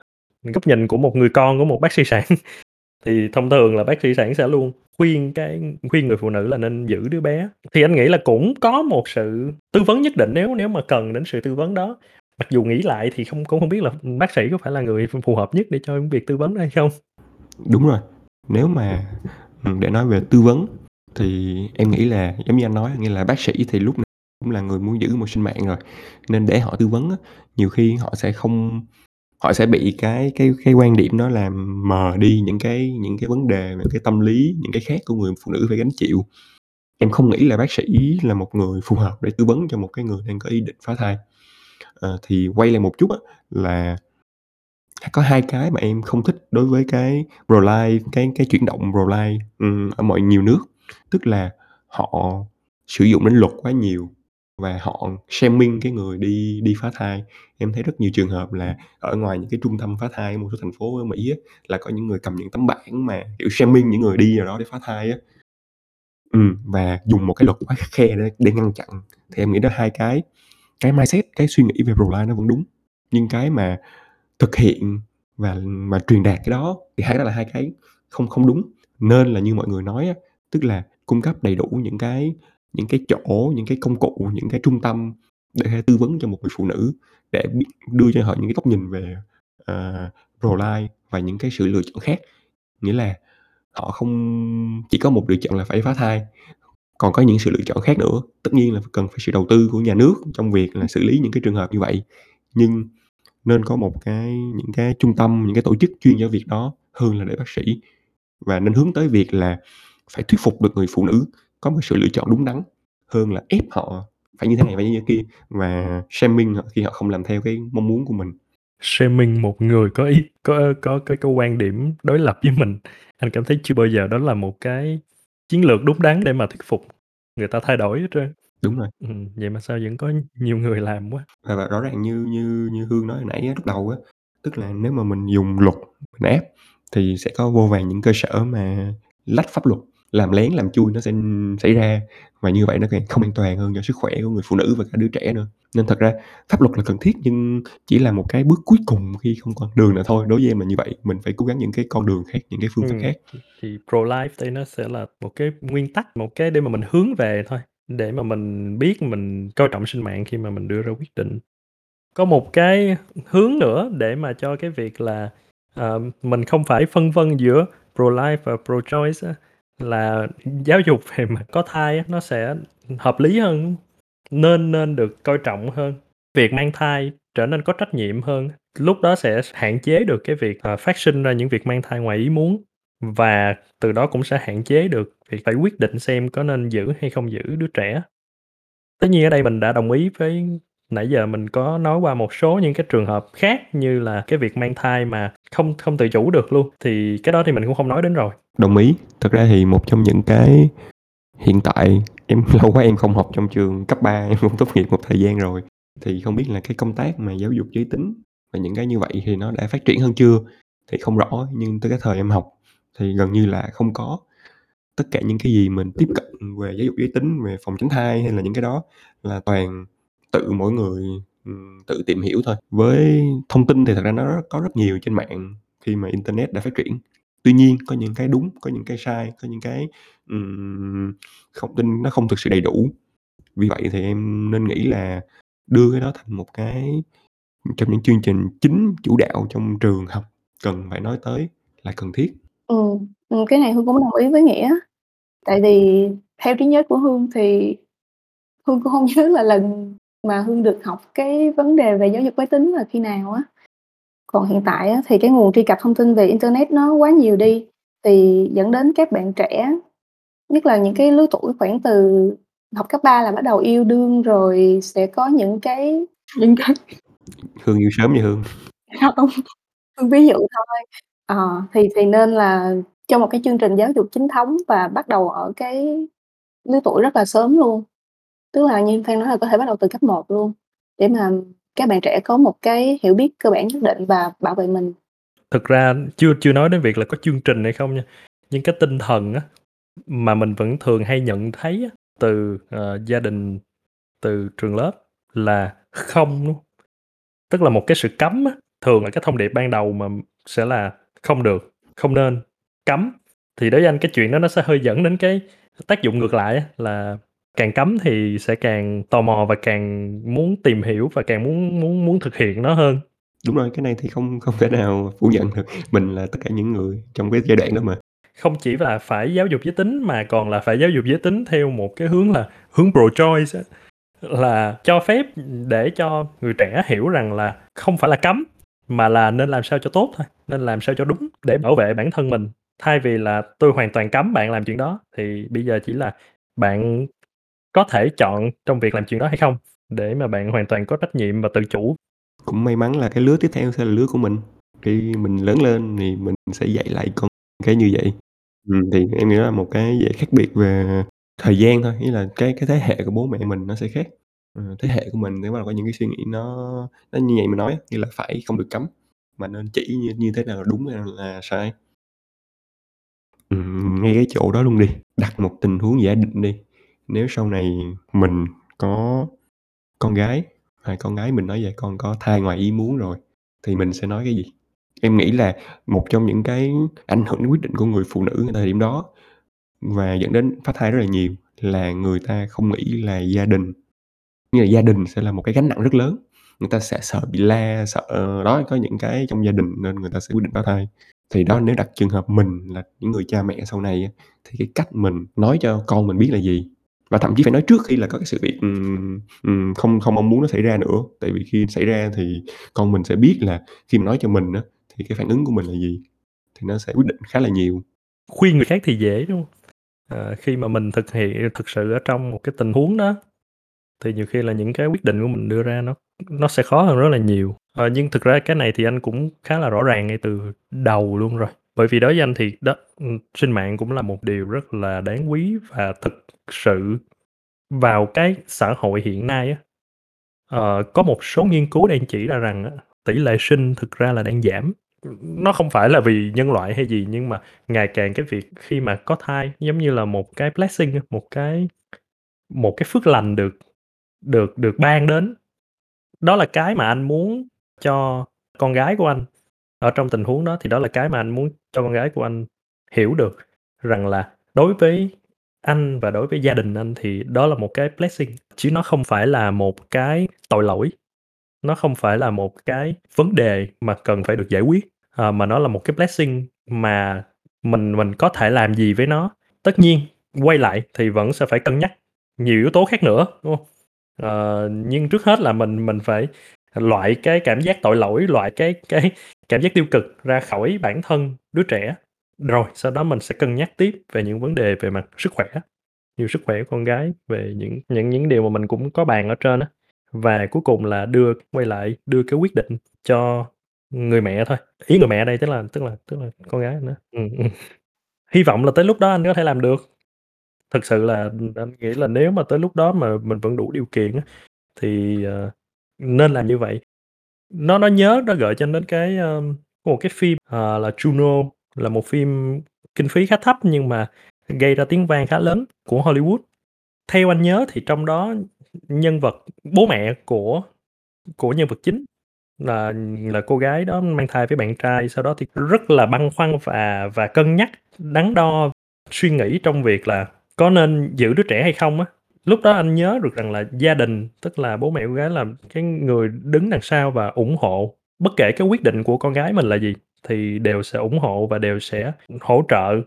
góc nhìn của một người con của một bác sĩ sản, thì thông thường là bác sĩ sản sẽ luôn khuyên cái khuyên người phụ nữ là nên giữ đứa bé. Thì anh nghĩ là cũng có một sự tư vấn nhất định nếu nếu mà cần đến sự tư vấn đó. Mặc dù nghĩ lại thì không cũng hông biết là, bác sĩ có phải là người ph phù hợp nhất để cho việc tư vấn hay không? Đúng rồi. Nếu mà, ừ, để nói về tư vấn thì em nghĩ là giống như anh nói, nghĩa là bác sĩ thì lúc nào cũng là người muốn giữ một sinh mạng rồi, nên để họ tư vấn á, nhiều khi họ sẽ không họ sẽ bị cái cái cái quan điểm đó làm mờ đi những cái những cái vấn đề những cái tâm lý, những cái khác của người phụ nữ phải gánh chịu. Em không nghĩ là bác sĩ là một người phù hợp để tư vấn cho một cái người đang có ý định phá thai. à, thì quay lại một chút á, là có hai cái mà em không thích đối với cái pro-life, cái cái chuyển động pro-life, um, ở mọi nhiều nước. Tức là họ sử dụng đến luật quá nhiều và họ shaming cái người đi đi phá thai. Em thấy rất nhiều trường hợp là ở ngoài những cái trung tâm phá thai một số thành phố ở Mỹ á, là có những người cầm những tấm bảng mà, kiểu, shaming những người đi vào đó để phá thai á. ừ, và dùng một cái luật quá khe để để ngăn chặn. Thì em nghĩ đó hai cái cái mindset, cái suy nghĩ về pro-life nó vẫn đúng, nhưng cái mà thực hiện và mà truyền đạt cái đó thì hai cái đó là hai cái không không đúng. Nên là như mọi người nói á, tức là cung cấp đầy đủ những cái những cái chỗ, những cái công cụ, những cái trung tâm để tư vấn cho một người phụ nữ, để đưa cho họ những cái góc nhìn về, ờ, uh, pro-life và những cái sự lựa chọn khác. Nghĩa là họ không chỉ có một lựa chọn là phải phá thai, còn có những sự lựa chọn khác nữa. Tất nhiên là cần phải sự đầu tư của nhà nước trong việc là xử lý những cái trường hợp như vậy, nhưng nên có một cái những cái trung tâm, những cái tổ chức chuyên cho việc đó hơn là để bác sĩ. Và nên hướng tới việc là phải thuyết phục được người phụ nữ có một sự lựa chọn đúng đắn, hơn là ép họ phải như thế này, phải như thế kia và shaming họ khi họ không làm theo cái mong muốn của mình. Shaming một người có ý có có cái cái quan điểm đối lập với mình, anh cảm thấy chưa bao giờ đó là một cái chiến lược đúng đắn để mà thuyết phục người ta thay đổi hết trơn. Đúng rồi. Ừm, vậy mà sao vẫn có nhiều người làm quá. Và và rõ ràng như như như Hương nói hồi nãy á, lúc đầu á, tức là nếu mà mình dùng luật mình ép thì sẽ có vô vàn những cơ sở mà lách pháp luật, làm lén làm chui nó sẽ xảy ra và như vậy nó càng không an toàn hơn cho sức khỏe của người phụ nữ và cả đứa trẻ nữa. Nên thật ra pháp luật là cần thiết nhưng chỉ là một cái bước cuối cùng khi không còn đường nào thôi. Đối với em là như vậy, mình phải cố gắng những cái con đường khác, những cái phương pháp Ừm, khác. thì pro-life đây nó sẽ là một cái nguyên tắc, một cái để mà mình hướng về thôi, để mà mình biết mình coi trọng sinh mạng khi mà mình đưa ra quyết định. Có một cái hướng nữa để mà cho cái việc là, ờ, mình không phải phân vân giữa pro-life và pro-choice á, là giáo dục về mặt có thai á, nó sẽ hợp lý hơn, nên nên được coi trọng hơn. Việc mang thai trở nên có trách nhiệm hơn, lúc đó sẽ hạn chế được cái việc, ờ, phát sinh ra những việc mang thai ngoài ý muốn và từ đó cũng sẽ hạn chế được việc phải quyết định xem có nên giữ hay không giữ đứa trẻ. Tất nhiên ở đây mình đã đồng ý với nãy giờ mình có nói qua một số những cái trường hợp khác như là cái việc mang thai mà không không tự chủ được luôn, thì cái đó thì mình cũng không nói đến rồi. Đồng ý. Thật ra thì một trong những cái hiện tại em lâu quá em không học trong trường cấp 3, em cũng tốt nghiệp một thời gian rồi, thì không biết là cái công tác mà giáo dục giới tính và những cái như vậy thì nó đã phát triển hơn chưa? Thì không rõ, nhưng tới cái thời em học thì gần như là không có. Tất cả những cái gì mình tiếp cận về giáo dục giới tính, về phòng tránh thai hay là những cái đó là toàn tự mỗi người, tự tìm hiểu thôi. Với thông tin thì thật ra nó có rất nhiều trên mạng khi mà internet đã phát triển. Tuy nhiên có những cái đúng, có những cái sai, có những cái, ừm, thông tin nó không thực sự đầy đủ. Vì vậy thì em nên nghĩ là đưa cái đó thành một cái trong những chương trình chính chủ đạo trong trường học cần phải nói tới là cần thiết. Ừm, ừm, cái này Hương cũng đồng ý với Nghĩa. Tại vì theo trí nhớ của Hương thì Hương cũng hông nhớ là lần mà Hương được học cái vấn đề về giáo dục giới tính là khi nào á. Còn hiện tại á, thì cái nguồn truy cập thông tin về internet nó quá nhiều đi, thì dẫn đến các bạn trẻ, nhất là những cái lứa tuổi khoảng từ học cấp 3 là bắt đầu yêu đương, rồi sẽ có những cái những cái Hương yêu sớm vậy Hương? Hông, Hương ví dụ thôi. Ờ, thì thì nên là cho một cái chương trình giáo dục chính thống và bắt đầu ở cái lứa tuổi rất là sớm luôn. Tức là như Phan nói là có thể bắt đầu từ cấp 1 luôn, để mà các bạn trẻ có một cái hiểu biết cơ bản nhất định và bảo vệ mình. Thực ra chưa chưa nói đến việc là có chương trình hay không nha, nhưng cái tinh thần á, mà mình vẫn thường hay nhận thấy á, từ, ờ, gia đình, từ trường lớp là không luôn. Tức là một cái sự cấm á, thường là cái thông điệp ban đầu mà sẽ là không được, không nên, cấm. Thì đối với anh cái chuyện đó nó sẽ hơi dẫn đến cái tác dụng ngược lại là càng cấm thì sẽ càng tò mò và càng muốn tìm hiểu và càng muốn muốn muốn thực hiện nó hơn. Đúng rồi, cái này thì không không thể nào phủ nhận được. Mình là tất cả những người trong cái giai đoạn đó mà. Không chỉ là phải giáo dục giới tính mà còn là phải giáo dục giới tính theo một cái hướng là hướng pro-choice á, là cho phép để cho người trẻ hiểu rằng là không phải là cấm, mà là nên làm sao cho tốt thôi, nên làm sao cho đúng để bảo vệ bản thân mình. Thay vì là tôi hoàn toàn cấm bạn làm chuyện đó, thì bây giờ chỉ là bạn có thể chọn trong việc làm chuyện đó hay không, để mà bạn hoàn toàn có trách nhiệm và tự chủ. Cũng may mắn là cái lứa tiếp theo sẽ là lứa của mình. Khi mình lớn lên thì mình sẽ dạy lại con cái như vậy. Ừm, thì em nghĩ là một cái dễ khác biệt về thời gian thôi, ý là cái cái thế hệ của bố mẹ mình nó sẽ khác. Ờ, thế hệ của mình nếu mà có những cái suy nghĩ nó nó như vậy mình nói á, như là phải không được cấm, mà nên chỉ như như thế nào là đúng, hay là sai. Ừm, ngay cái chỗ đó luôn đi, đặt một tình huống giả định đi, nếu sau này mình có con gái, hay con gái mình nói về con có thai ngoài ý muốn rồi, thì mình sẽ nói cái gì? Em nghĩ là một trong những cái ảnh hưởng đến quyết định của người phụ nữ ngay thời điểm đó và dẫn đến phá thai rất là nhiều là người ta không nghĩ là gia đình như là gia đình sẽ là một cái gánh nặng rất lớn. Người ta sẽ sợ bị la, sợ ờ, đó, có những cái trong gia đình nên người ta sẽ quyết định phá thai. Thì đó, nếu đặt trường hợp mình là những người cha mẹ sau này thì cái cách mình nói cho con mình biết là gì? Và thậm chí phải nói trước khi là có cái sự việc, um, không không mong muốn nó xảy ra nữa. Tại vì khi xảy ra thì con mình sẽ biết là khi mà nói cho mình á, thì cái phản ứng của mình là gì, thì nó sẽ quyết định khá là nhiều. Khuyên người khác thì dễ, đúng không à, khi mà mình thực hiện thực sự ở trong một cái tình huống đó, thì nhiều khi là những cái quyết định của mình đưa ra nó nó sẽ khó hơn rất là nhiều. à, nhưng thực ra cái này thì anh cũng khá là rõ ràng ngay từ đầu luôn rồi. Bởi vì đối với anh thì đó, ừ, sinh mạng cũng là một điều rất là đáng quý và thực sự vào cái xã hội hiện nay á, ờ, có một số nghiên cứu đang chỉ ra rằng á, tỷ lệ sinh thực ra là đang giảm. Nó không phải là vì nhân loại hay gì, nhưng mà ngày càng cái việc khi mà có thai giống như là một cái blessing một cái một cái phước lành được được được ban đến. Đó là cái mà anh muốn cho con gái của anh. Ở trong tình huống đó thì đó là cái mà anh muốn cho con gái của anh hiểu được rằng là đối với anh và đối với gia đình anh thì đó là một cái blessing, chứ nó không phải là một cái tội lỗi. Nó không phải là một cái vấn đề mà cần phải được giải quyết, à, mà nó là một cái blessing mà mình mình có thể làm gì với nó. Tất nhiên, quay lại thì vẫn sẽ phải cân nhắc nhiều yếu tố khác nữa, đúng không uh, nhưng trước hết là mình mình phải loại cái cảm giác tội lỗi, loại cái cái cảm giác tiêu cực ra khỏi bản thân đứa trẻ. Rồi sau đó mình sẽ cân nhắc tiếp về những vấn đề về mặt sức khỏe, như sức khỏe của con gái, về những những những điều mà mình cũng có bàn ở trên á. Và cuối cùng là đưa quay lại đưa cái quyết định cho người mẹ thôi. Ý người mẹ đây tức là tức là tức là con gái nữa ừ, ừ. Hy vọng là tới lúc đó anh có thể làm được. Thực sự là, anh nghĩ là nếu mà tới lúc đó mà mình vẫn đủ điều kiện á, thì, ờ, nên làm như vậy. Nó nó nhớ nó gợi cho anh đến cái, ơ, có một cái phim, ờ, là Juno, là một phim kinh phí khá thấp nhưng mà gây ra tiếng vang khá lớn của Hollywood. Theo anh nhớ thì trong đó nhân vật bố mẹ của của nhân vật chính là là cô gái đó mang thai với bạn trai, sau đó thì rất là băn khoăn và và cân nhắc, đắn đo, suy nghĩ trong việc là có nên giữ đứa trẻ hay không á. Lúc đó anh nhớ được rằng là gia đình, tức là bố mẹ cô gái là cái người đứng đằng sau và ủng hộ. Bất kể cái quyết định của con gái mình là gì thì đều sẽ ủng hộ và đều sẽ hỗ trợ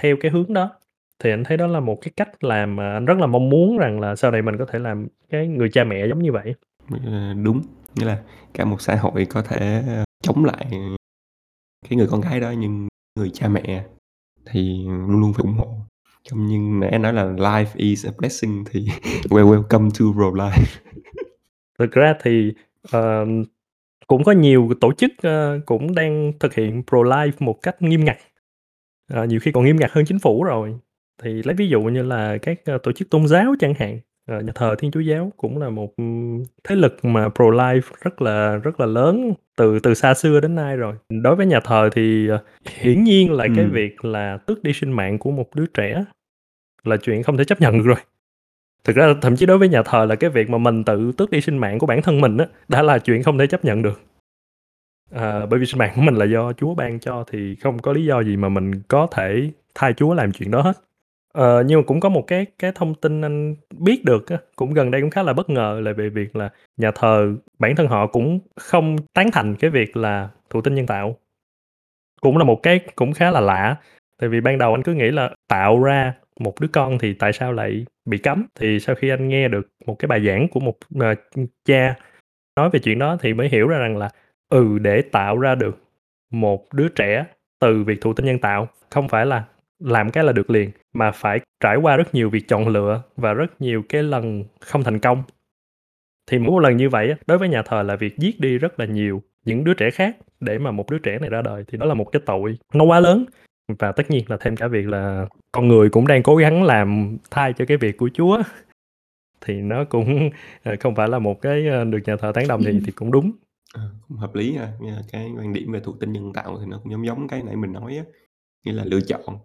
theo cái hướng đó. Thì anh thấy đó là một cái cách làm mà anh rất là mong muốn rằng là sau này mình có thể làm cái người cha mẹ giống như vậy. Ờ, đúng, nghĩa là cả một xã hội có thể, ờ, chống lại cái người con gái đó, nhưng người cha mẹ thì luôn luôn phải ủng hộ. Trong như nãy anh nói là "Life is a blessing" thì well, welcome to pro-life. Thực ra thì, ờ, cũng có nhiều tổ chức, ơ, cũng đang thực hiện pro-life một cách nghiêm ngặt. Ờ, nhiều khi còn nghiêm ngặt hơn chính phủ rồi. Thì lấy ví dụ như là các, ơ, tổ chức tôn giáo chẳng hạn, ờ, nhà thờ Thiên Chúa giáo cũng là một, thế lực mà pro-life rất là rất là lớn từ từ xa xưa đến nay rồi. Đối với nhà thờ thì, ờ, hiển nhiên là cái Ừm. việc là tước đi sinh mạng của một đứa trẻ là chuyện không thể chấp nhận được rồi. Thực ra thậm chí đối với nhà thờ là cái việc mà mình tự tước đi sinh mạng của bản thân mình á, đã là chuyện không thể chấp nhận được. à, bởi vì sinh mạng của mình là do Chúa ban cho thì không có lý do gì mà mình có thể thay Chúa làm chuyện đó hết. à, nhưng mà cũng có một cái cái thông tin anh biết được á, cũng gần đây cũng khá là bất ngờ là về việc là nhà thờ bản thân họ cũng không tán thành cái việc là thụ tinh nhân tạo. Cũng là một cái cũng khá là lạ, tại vì ban đầu anh cứ nghĩ là tạo ra một đứa con thì tại sao lại bị cấm. Thì sau khi anh nghe được một cái bài giảng của một, ờ, cha nói về chuyện đó thì mới hiểu ra rằng là, ừ, để tạo ra được một đứa trẻ từ việc thụ tinh nhân tạo, không phải là làm cái là được liền, mà phải trải qua rất nhiều việc chọn lựa và rất nhiều cái lần không thành công. Thì mỗi một lần như vậy đối với nhà thờ là việc giết đi rất là nhiều những đứa trẻ khác để mà một đứa trẻ này ra đời thì đó là một cái tội nó quá lớn. Và tất nhiên là thêm cả việc là con người cũng đang cố gắng làm thay cho cái việc của Chúa thì nó cũng, ờ, không phải là một cái, ờ, được nhà thờ tán đồng thì thì cũng đúng. à, cũng hợp lý ha, nghĩa là cái quan điểm về thụ tinh nhân tạo thì nó cũng giống giống cái nãy mình nói á, nghĩa là lựa chọn.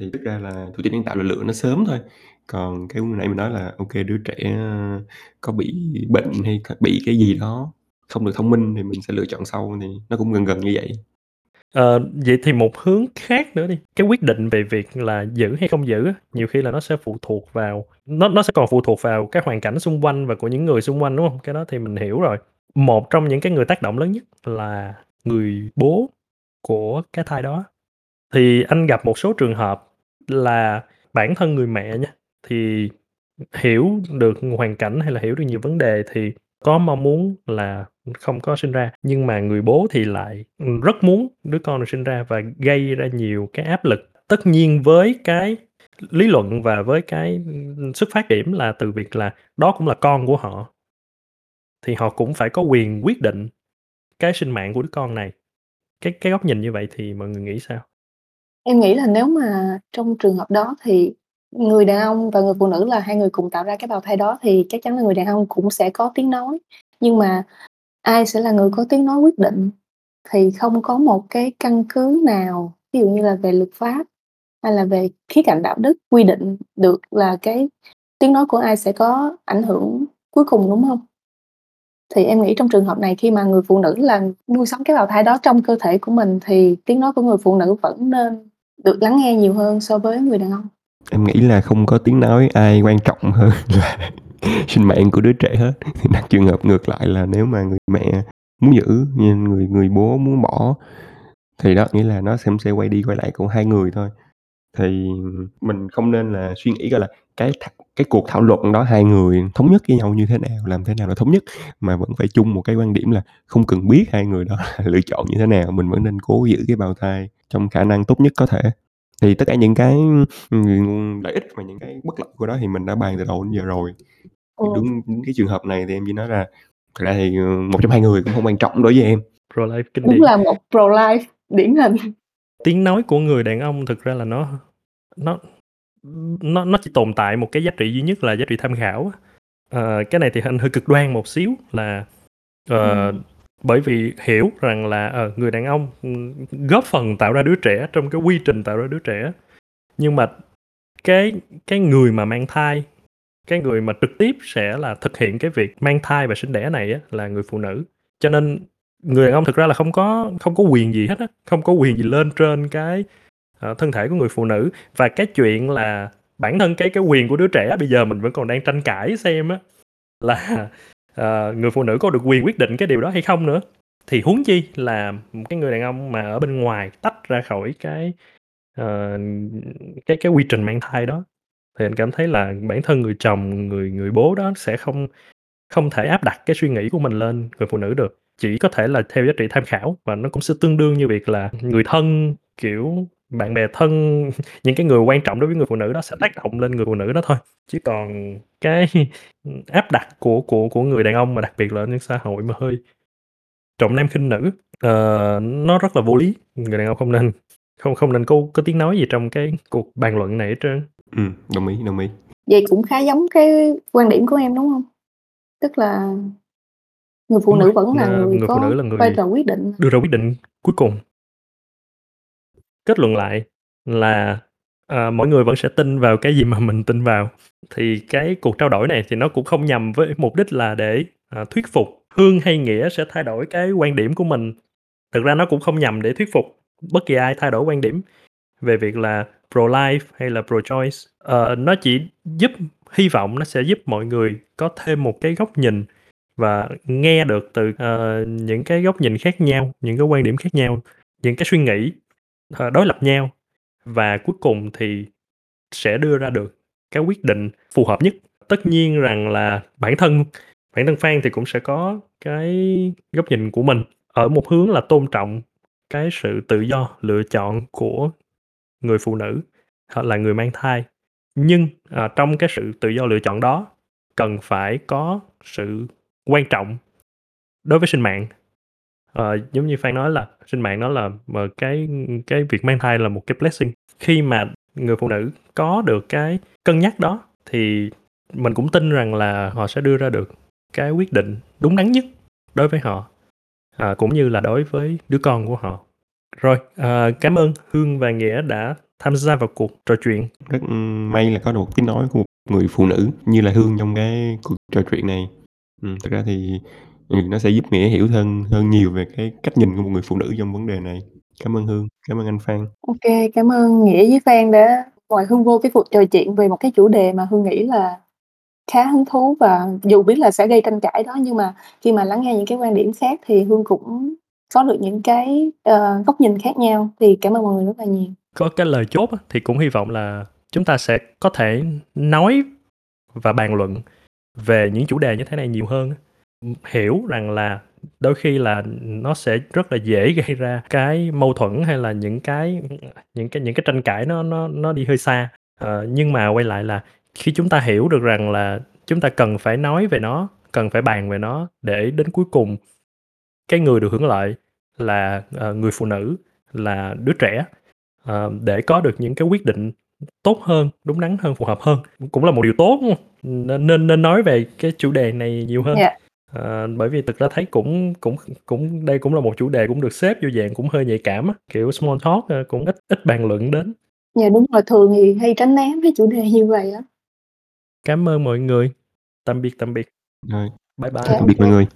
Thì thực ra là thụ tinh nhân tạo là lựa nó sớm thôi, còn cái nãy mình nói là OK, đứa trẻ, ờ, có bị bệnh hay bị cái gì đó, không được thông minh thì mình sẽ lựa chọn sau, thì nó cũng gần gần như vậy. Ờ, vậy thì một hướng khác nữa đi, cái quyết định về việc là giữ hay không giữ á, nhiều khi là nó sẽ phụ thuộc vào nó nó sẽ còn phụ thuộc vào cái hoàn cảnh xung quanh và của những người xung quanh, đúng hông? Cái đó thì mình hiểu rồi. Một trong những cái người tác động lớn nhất là người bố của cái thai đó. Thì anh gặp một số trường hợp là bản thân người mẹ nha, thì hiểu được hoàn cảnh hay là hiểu được nhiều vấn đề thì có mong muốn là không có sinh ra, nhưng mà người bố thì lại, rất muốn đứa con được sinh ra và gây ra nhiều cái áp lực. Tất nhiên với cái lý luận và với cái, xuất phát điểm là từ việc là đó cũng là con của họ. Thì họ cũng phải có quyền quyết định cái sinh mạng của đứa con này. Cái cái góc nhìn như vậy thì mọi người nghĩ sao? Em nghĩ là nếu mà trong trường hợp đó thì người đàn ông và người phụ nữ là hai người cùng tạo ra cái bào thai đó thì chắc chắn là người đàn ông cũng sẽ có tiếng nói. Nhưng mà ai sẽ là người có tiếng nói quyết định thì không có một cái căn cứ nào, ví dụ như là về luật pháp hay là về khía cạnh đạo đức quy định được là cái tiếng nói của ai sẽ có ảnh hưởng cuối cùng, đúng không? Thì em nghĩ trong trường hợp này khi mà người phụ nữ là nuôi sống cái bào thai đó trong cơ thể của mình thì tiếng nói của người phụ nữ vẫn nên được lắng nghe nhiều hơn so với người đàn ông. Em nghĩ là không có tiếng nói ai quan trọng hơn là sinh mạng của đứa trẻ hết. Thì đặt trường hợp ngược lại là nếu mà người mẹ muốn giữ nhưng người người bố muốn bỏ thì đó, nghĩa là nó sẽ sẽ quay đi quay lại của hai người thôi. Thì mình không nên là suy nghĩ gọi là cái th cái cuộc thảo luận đó hai người thống nhất với nhau như thế nào, làm thế nào là thống nhất, mà vẫn phải chung một cái quan điểm là không cần biết hai người đó là lựa chọn như thế nào, mình vẫn nên cố giữ cái bào thai trong khả năng tốt nhất có thể. Thì tất cả những cái, ừm, lợi ích và những cái bất lợi của nó thì mình đã bàn từ đầu đến giờ rồi. Ừ. Đúng đúng cái trường hợp này thì em chỉ nói là thật ra thì, ờ, một trong hai người cũng không quan trọng đối với em. Pro-life kinh Đúng là một pro-life điển hình. Tiếng nói của người đàn ông thực ra là nó nó nó nó chỉ tồn tại một cái giá trị duy nhất là giá trị tham khảo. Ờ, cái này thì anh hơi cực đoan một xíu là, ờ, Ừm bởi vì hiểu rằng là, ờ, người đàn ông, ừ, góp phần tạo ra đứa trẻ trong cái quy trình tạo ra đứa trẻ. Nhưng mà cái cái người mà mang thai, cái người mà trực tiếp sẽ là thực hiện cái việc mang thai và sinh đẻ này á là người phụ nữ. Cho nên người đàn ông thực ra là không có không có quyền gì hết á, không có quyền gì lên trên cái, uh, thân thể của người phụ nữ. Và cái chuyện là bản thân cái cái quyền của đứa trẻ bây giờ mình vẫn còn đang tranh cãi xem á là, uh, người phụ nữ có được quyền quyết định cái điều đó hay không nữa. Thì huống chi là một cái người đàn ông mà ở bên ngoài tách ra khỏi cái, uh, cái cái quy trình mang thai đó. Thì anh cảm thấy là bản thân người chồng, người người bố đó sẽ không không thể áp đặt cái suy nghĩ của mình lên người phụ nữ được. Chỉ có thể là theo giá trị tham khảo và nó cũng sẽ tương đương như việc là người thân, kiểu, bạn bè thân, những cái người quan trọng đối với người phụ nữ đó sẽ tác động lên người phụ nữ đó thôi. Chứ còn cái, áp đặt của của của người đàn ông mà đặc biệt là ở những xã hội mà hơi trọng nam khinh nữ, ờ, nó rất là vô lý. Người đàn ông không nên không không nên có có tiếng nói gì trong cái cuộc bàn luận này hết trơn. Ừm, đồng ý, đồng ý. Vậy cũng khá giống cái quan điểm của em, đúng hông? Tức là người phụ nữ vẫn là người người phụ có nữ là vai người trò quyết định. đưa ra quyết định cuối cùng. Kết luận lại là, à, ờ, mỗi người vẫn sẽ tin vào cái gì mà mình tin vào. Thì cái cuộc trao đổi này thì nó cũng không nhằm với mục đích là để, ờ, thuyết phục Hương hay Nghĩa sẽ thay đổi cái quan điểm của mình. Thực ra nó cũng không nhằm để thuyết phục bất kỳ ai thay đổi quan điểm về việc là pro-life hay là pro-choice. Ờ, nó chỉ giúp hy vọng nó sẽ giúp mọi người có thêm một cái góc nhìn và nghe được từ, uh, những cái góc nhìn khác nhau, những cái quan điểm khác nhau, những cái suy nghĩ, ờ, đối lập nhau. Và cuối cùng thì sẽ đưa ra được cái quyết định phù hợp nhất. Tất nhiên rằng là bản thân bản thân Phan thì cũng sẽ có cái góc nhìn của mình ở một hướng là tôn trọng cái sự tự do lựa chọn của người phụ nữ hoặc là người mang thai. Nhưng, à, trong cái sự tự do lựa chọn đó cần phải có sự quan trọng đối với sinh mạng. Ờ, giống như Phan nói là trên mạng nói là mà cái cái việc mang thai là một cái blessing. Khi mà người phụ nữ có được cái cân nhắc đó thì mình cũng tin rằng là họ sẽ đưa ra được cái quyết định đúng đắn nhất đối với họ, à, cũng như là đối với đứa con của họ. Rồi, à, cảm ơn Hương và Nghĩa đã tham gia vào cuộc trò chuyện. Rất may là có được tiếng nói của một người phụ nữ như là Hương trong cái cuộc trò chuyện này. ừ, thực ra thì, ừm, nó sẽ giúp Nghĩa hiểu hơn hơn nhiều về cái cách nhìn của một người phụ nữ trong vấn đề này. Cảm ơn Hương, cảm ơn anh Phan. OK, cảm ơn Nghĩa với Phan đã mời Hương vô cái cuộc trò chuyện về một cái chủ đề mà Hương nghĩ là khá hứng thú và dù biết là sẽ gây tranh cãi đó, nhưng mà khi mà lắng nghe những cái quan điểm khác thì Hương cũng có được những cái, ờ, góc nhìn khác nhau. Thì cảm ơn mọi người rất là nhiều. Có cái lời chốt á, thì cũng hy vọng là chúng ta sẽ có thể nói và bàn luận về những chủ đề như thế này nhiều hơn á. Hiểu rằng là đôi khi là nó sẽ rất là dễ gây ra cái mâu thuẫn hay là những cái, những cái những cái tranh cãi nó nó nó đi hơi xa. Ờ, nhưng mà quay lại là khi chúng ta hiểu được rằng là chúng ta cần phải nói về nó, cần phải bàn về nó để đến cuối cùng cái người được hưởng lợi là, uh, người phụ nữ, là đứa trẻ, uh, để có được những cái quyết định tốt hơn, đúng đắn hơn, phù hợp hơn, cũng là một điều tốt. Nên nên nên nói về cái chủ đề này nhiều hơn. yeah. Ờ, bởi vì thực ra thấy cũng cũng cũng đây cũng là một chủ đề cũng được xếp vô dạng cũng hơi nhạy cảm á, kiểu small talk, ơ, cũng ít ít bàn luận đến. Dạ, đúng rồi, thường thì hay tránh né mấy chủ đề như vậy á. Cảm ơn mọi người. Tạm biệt, tạm biệt. Rồi, Bye bye. tạm biệt mọi người.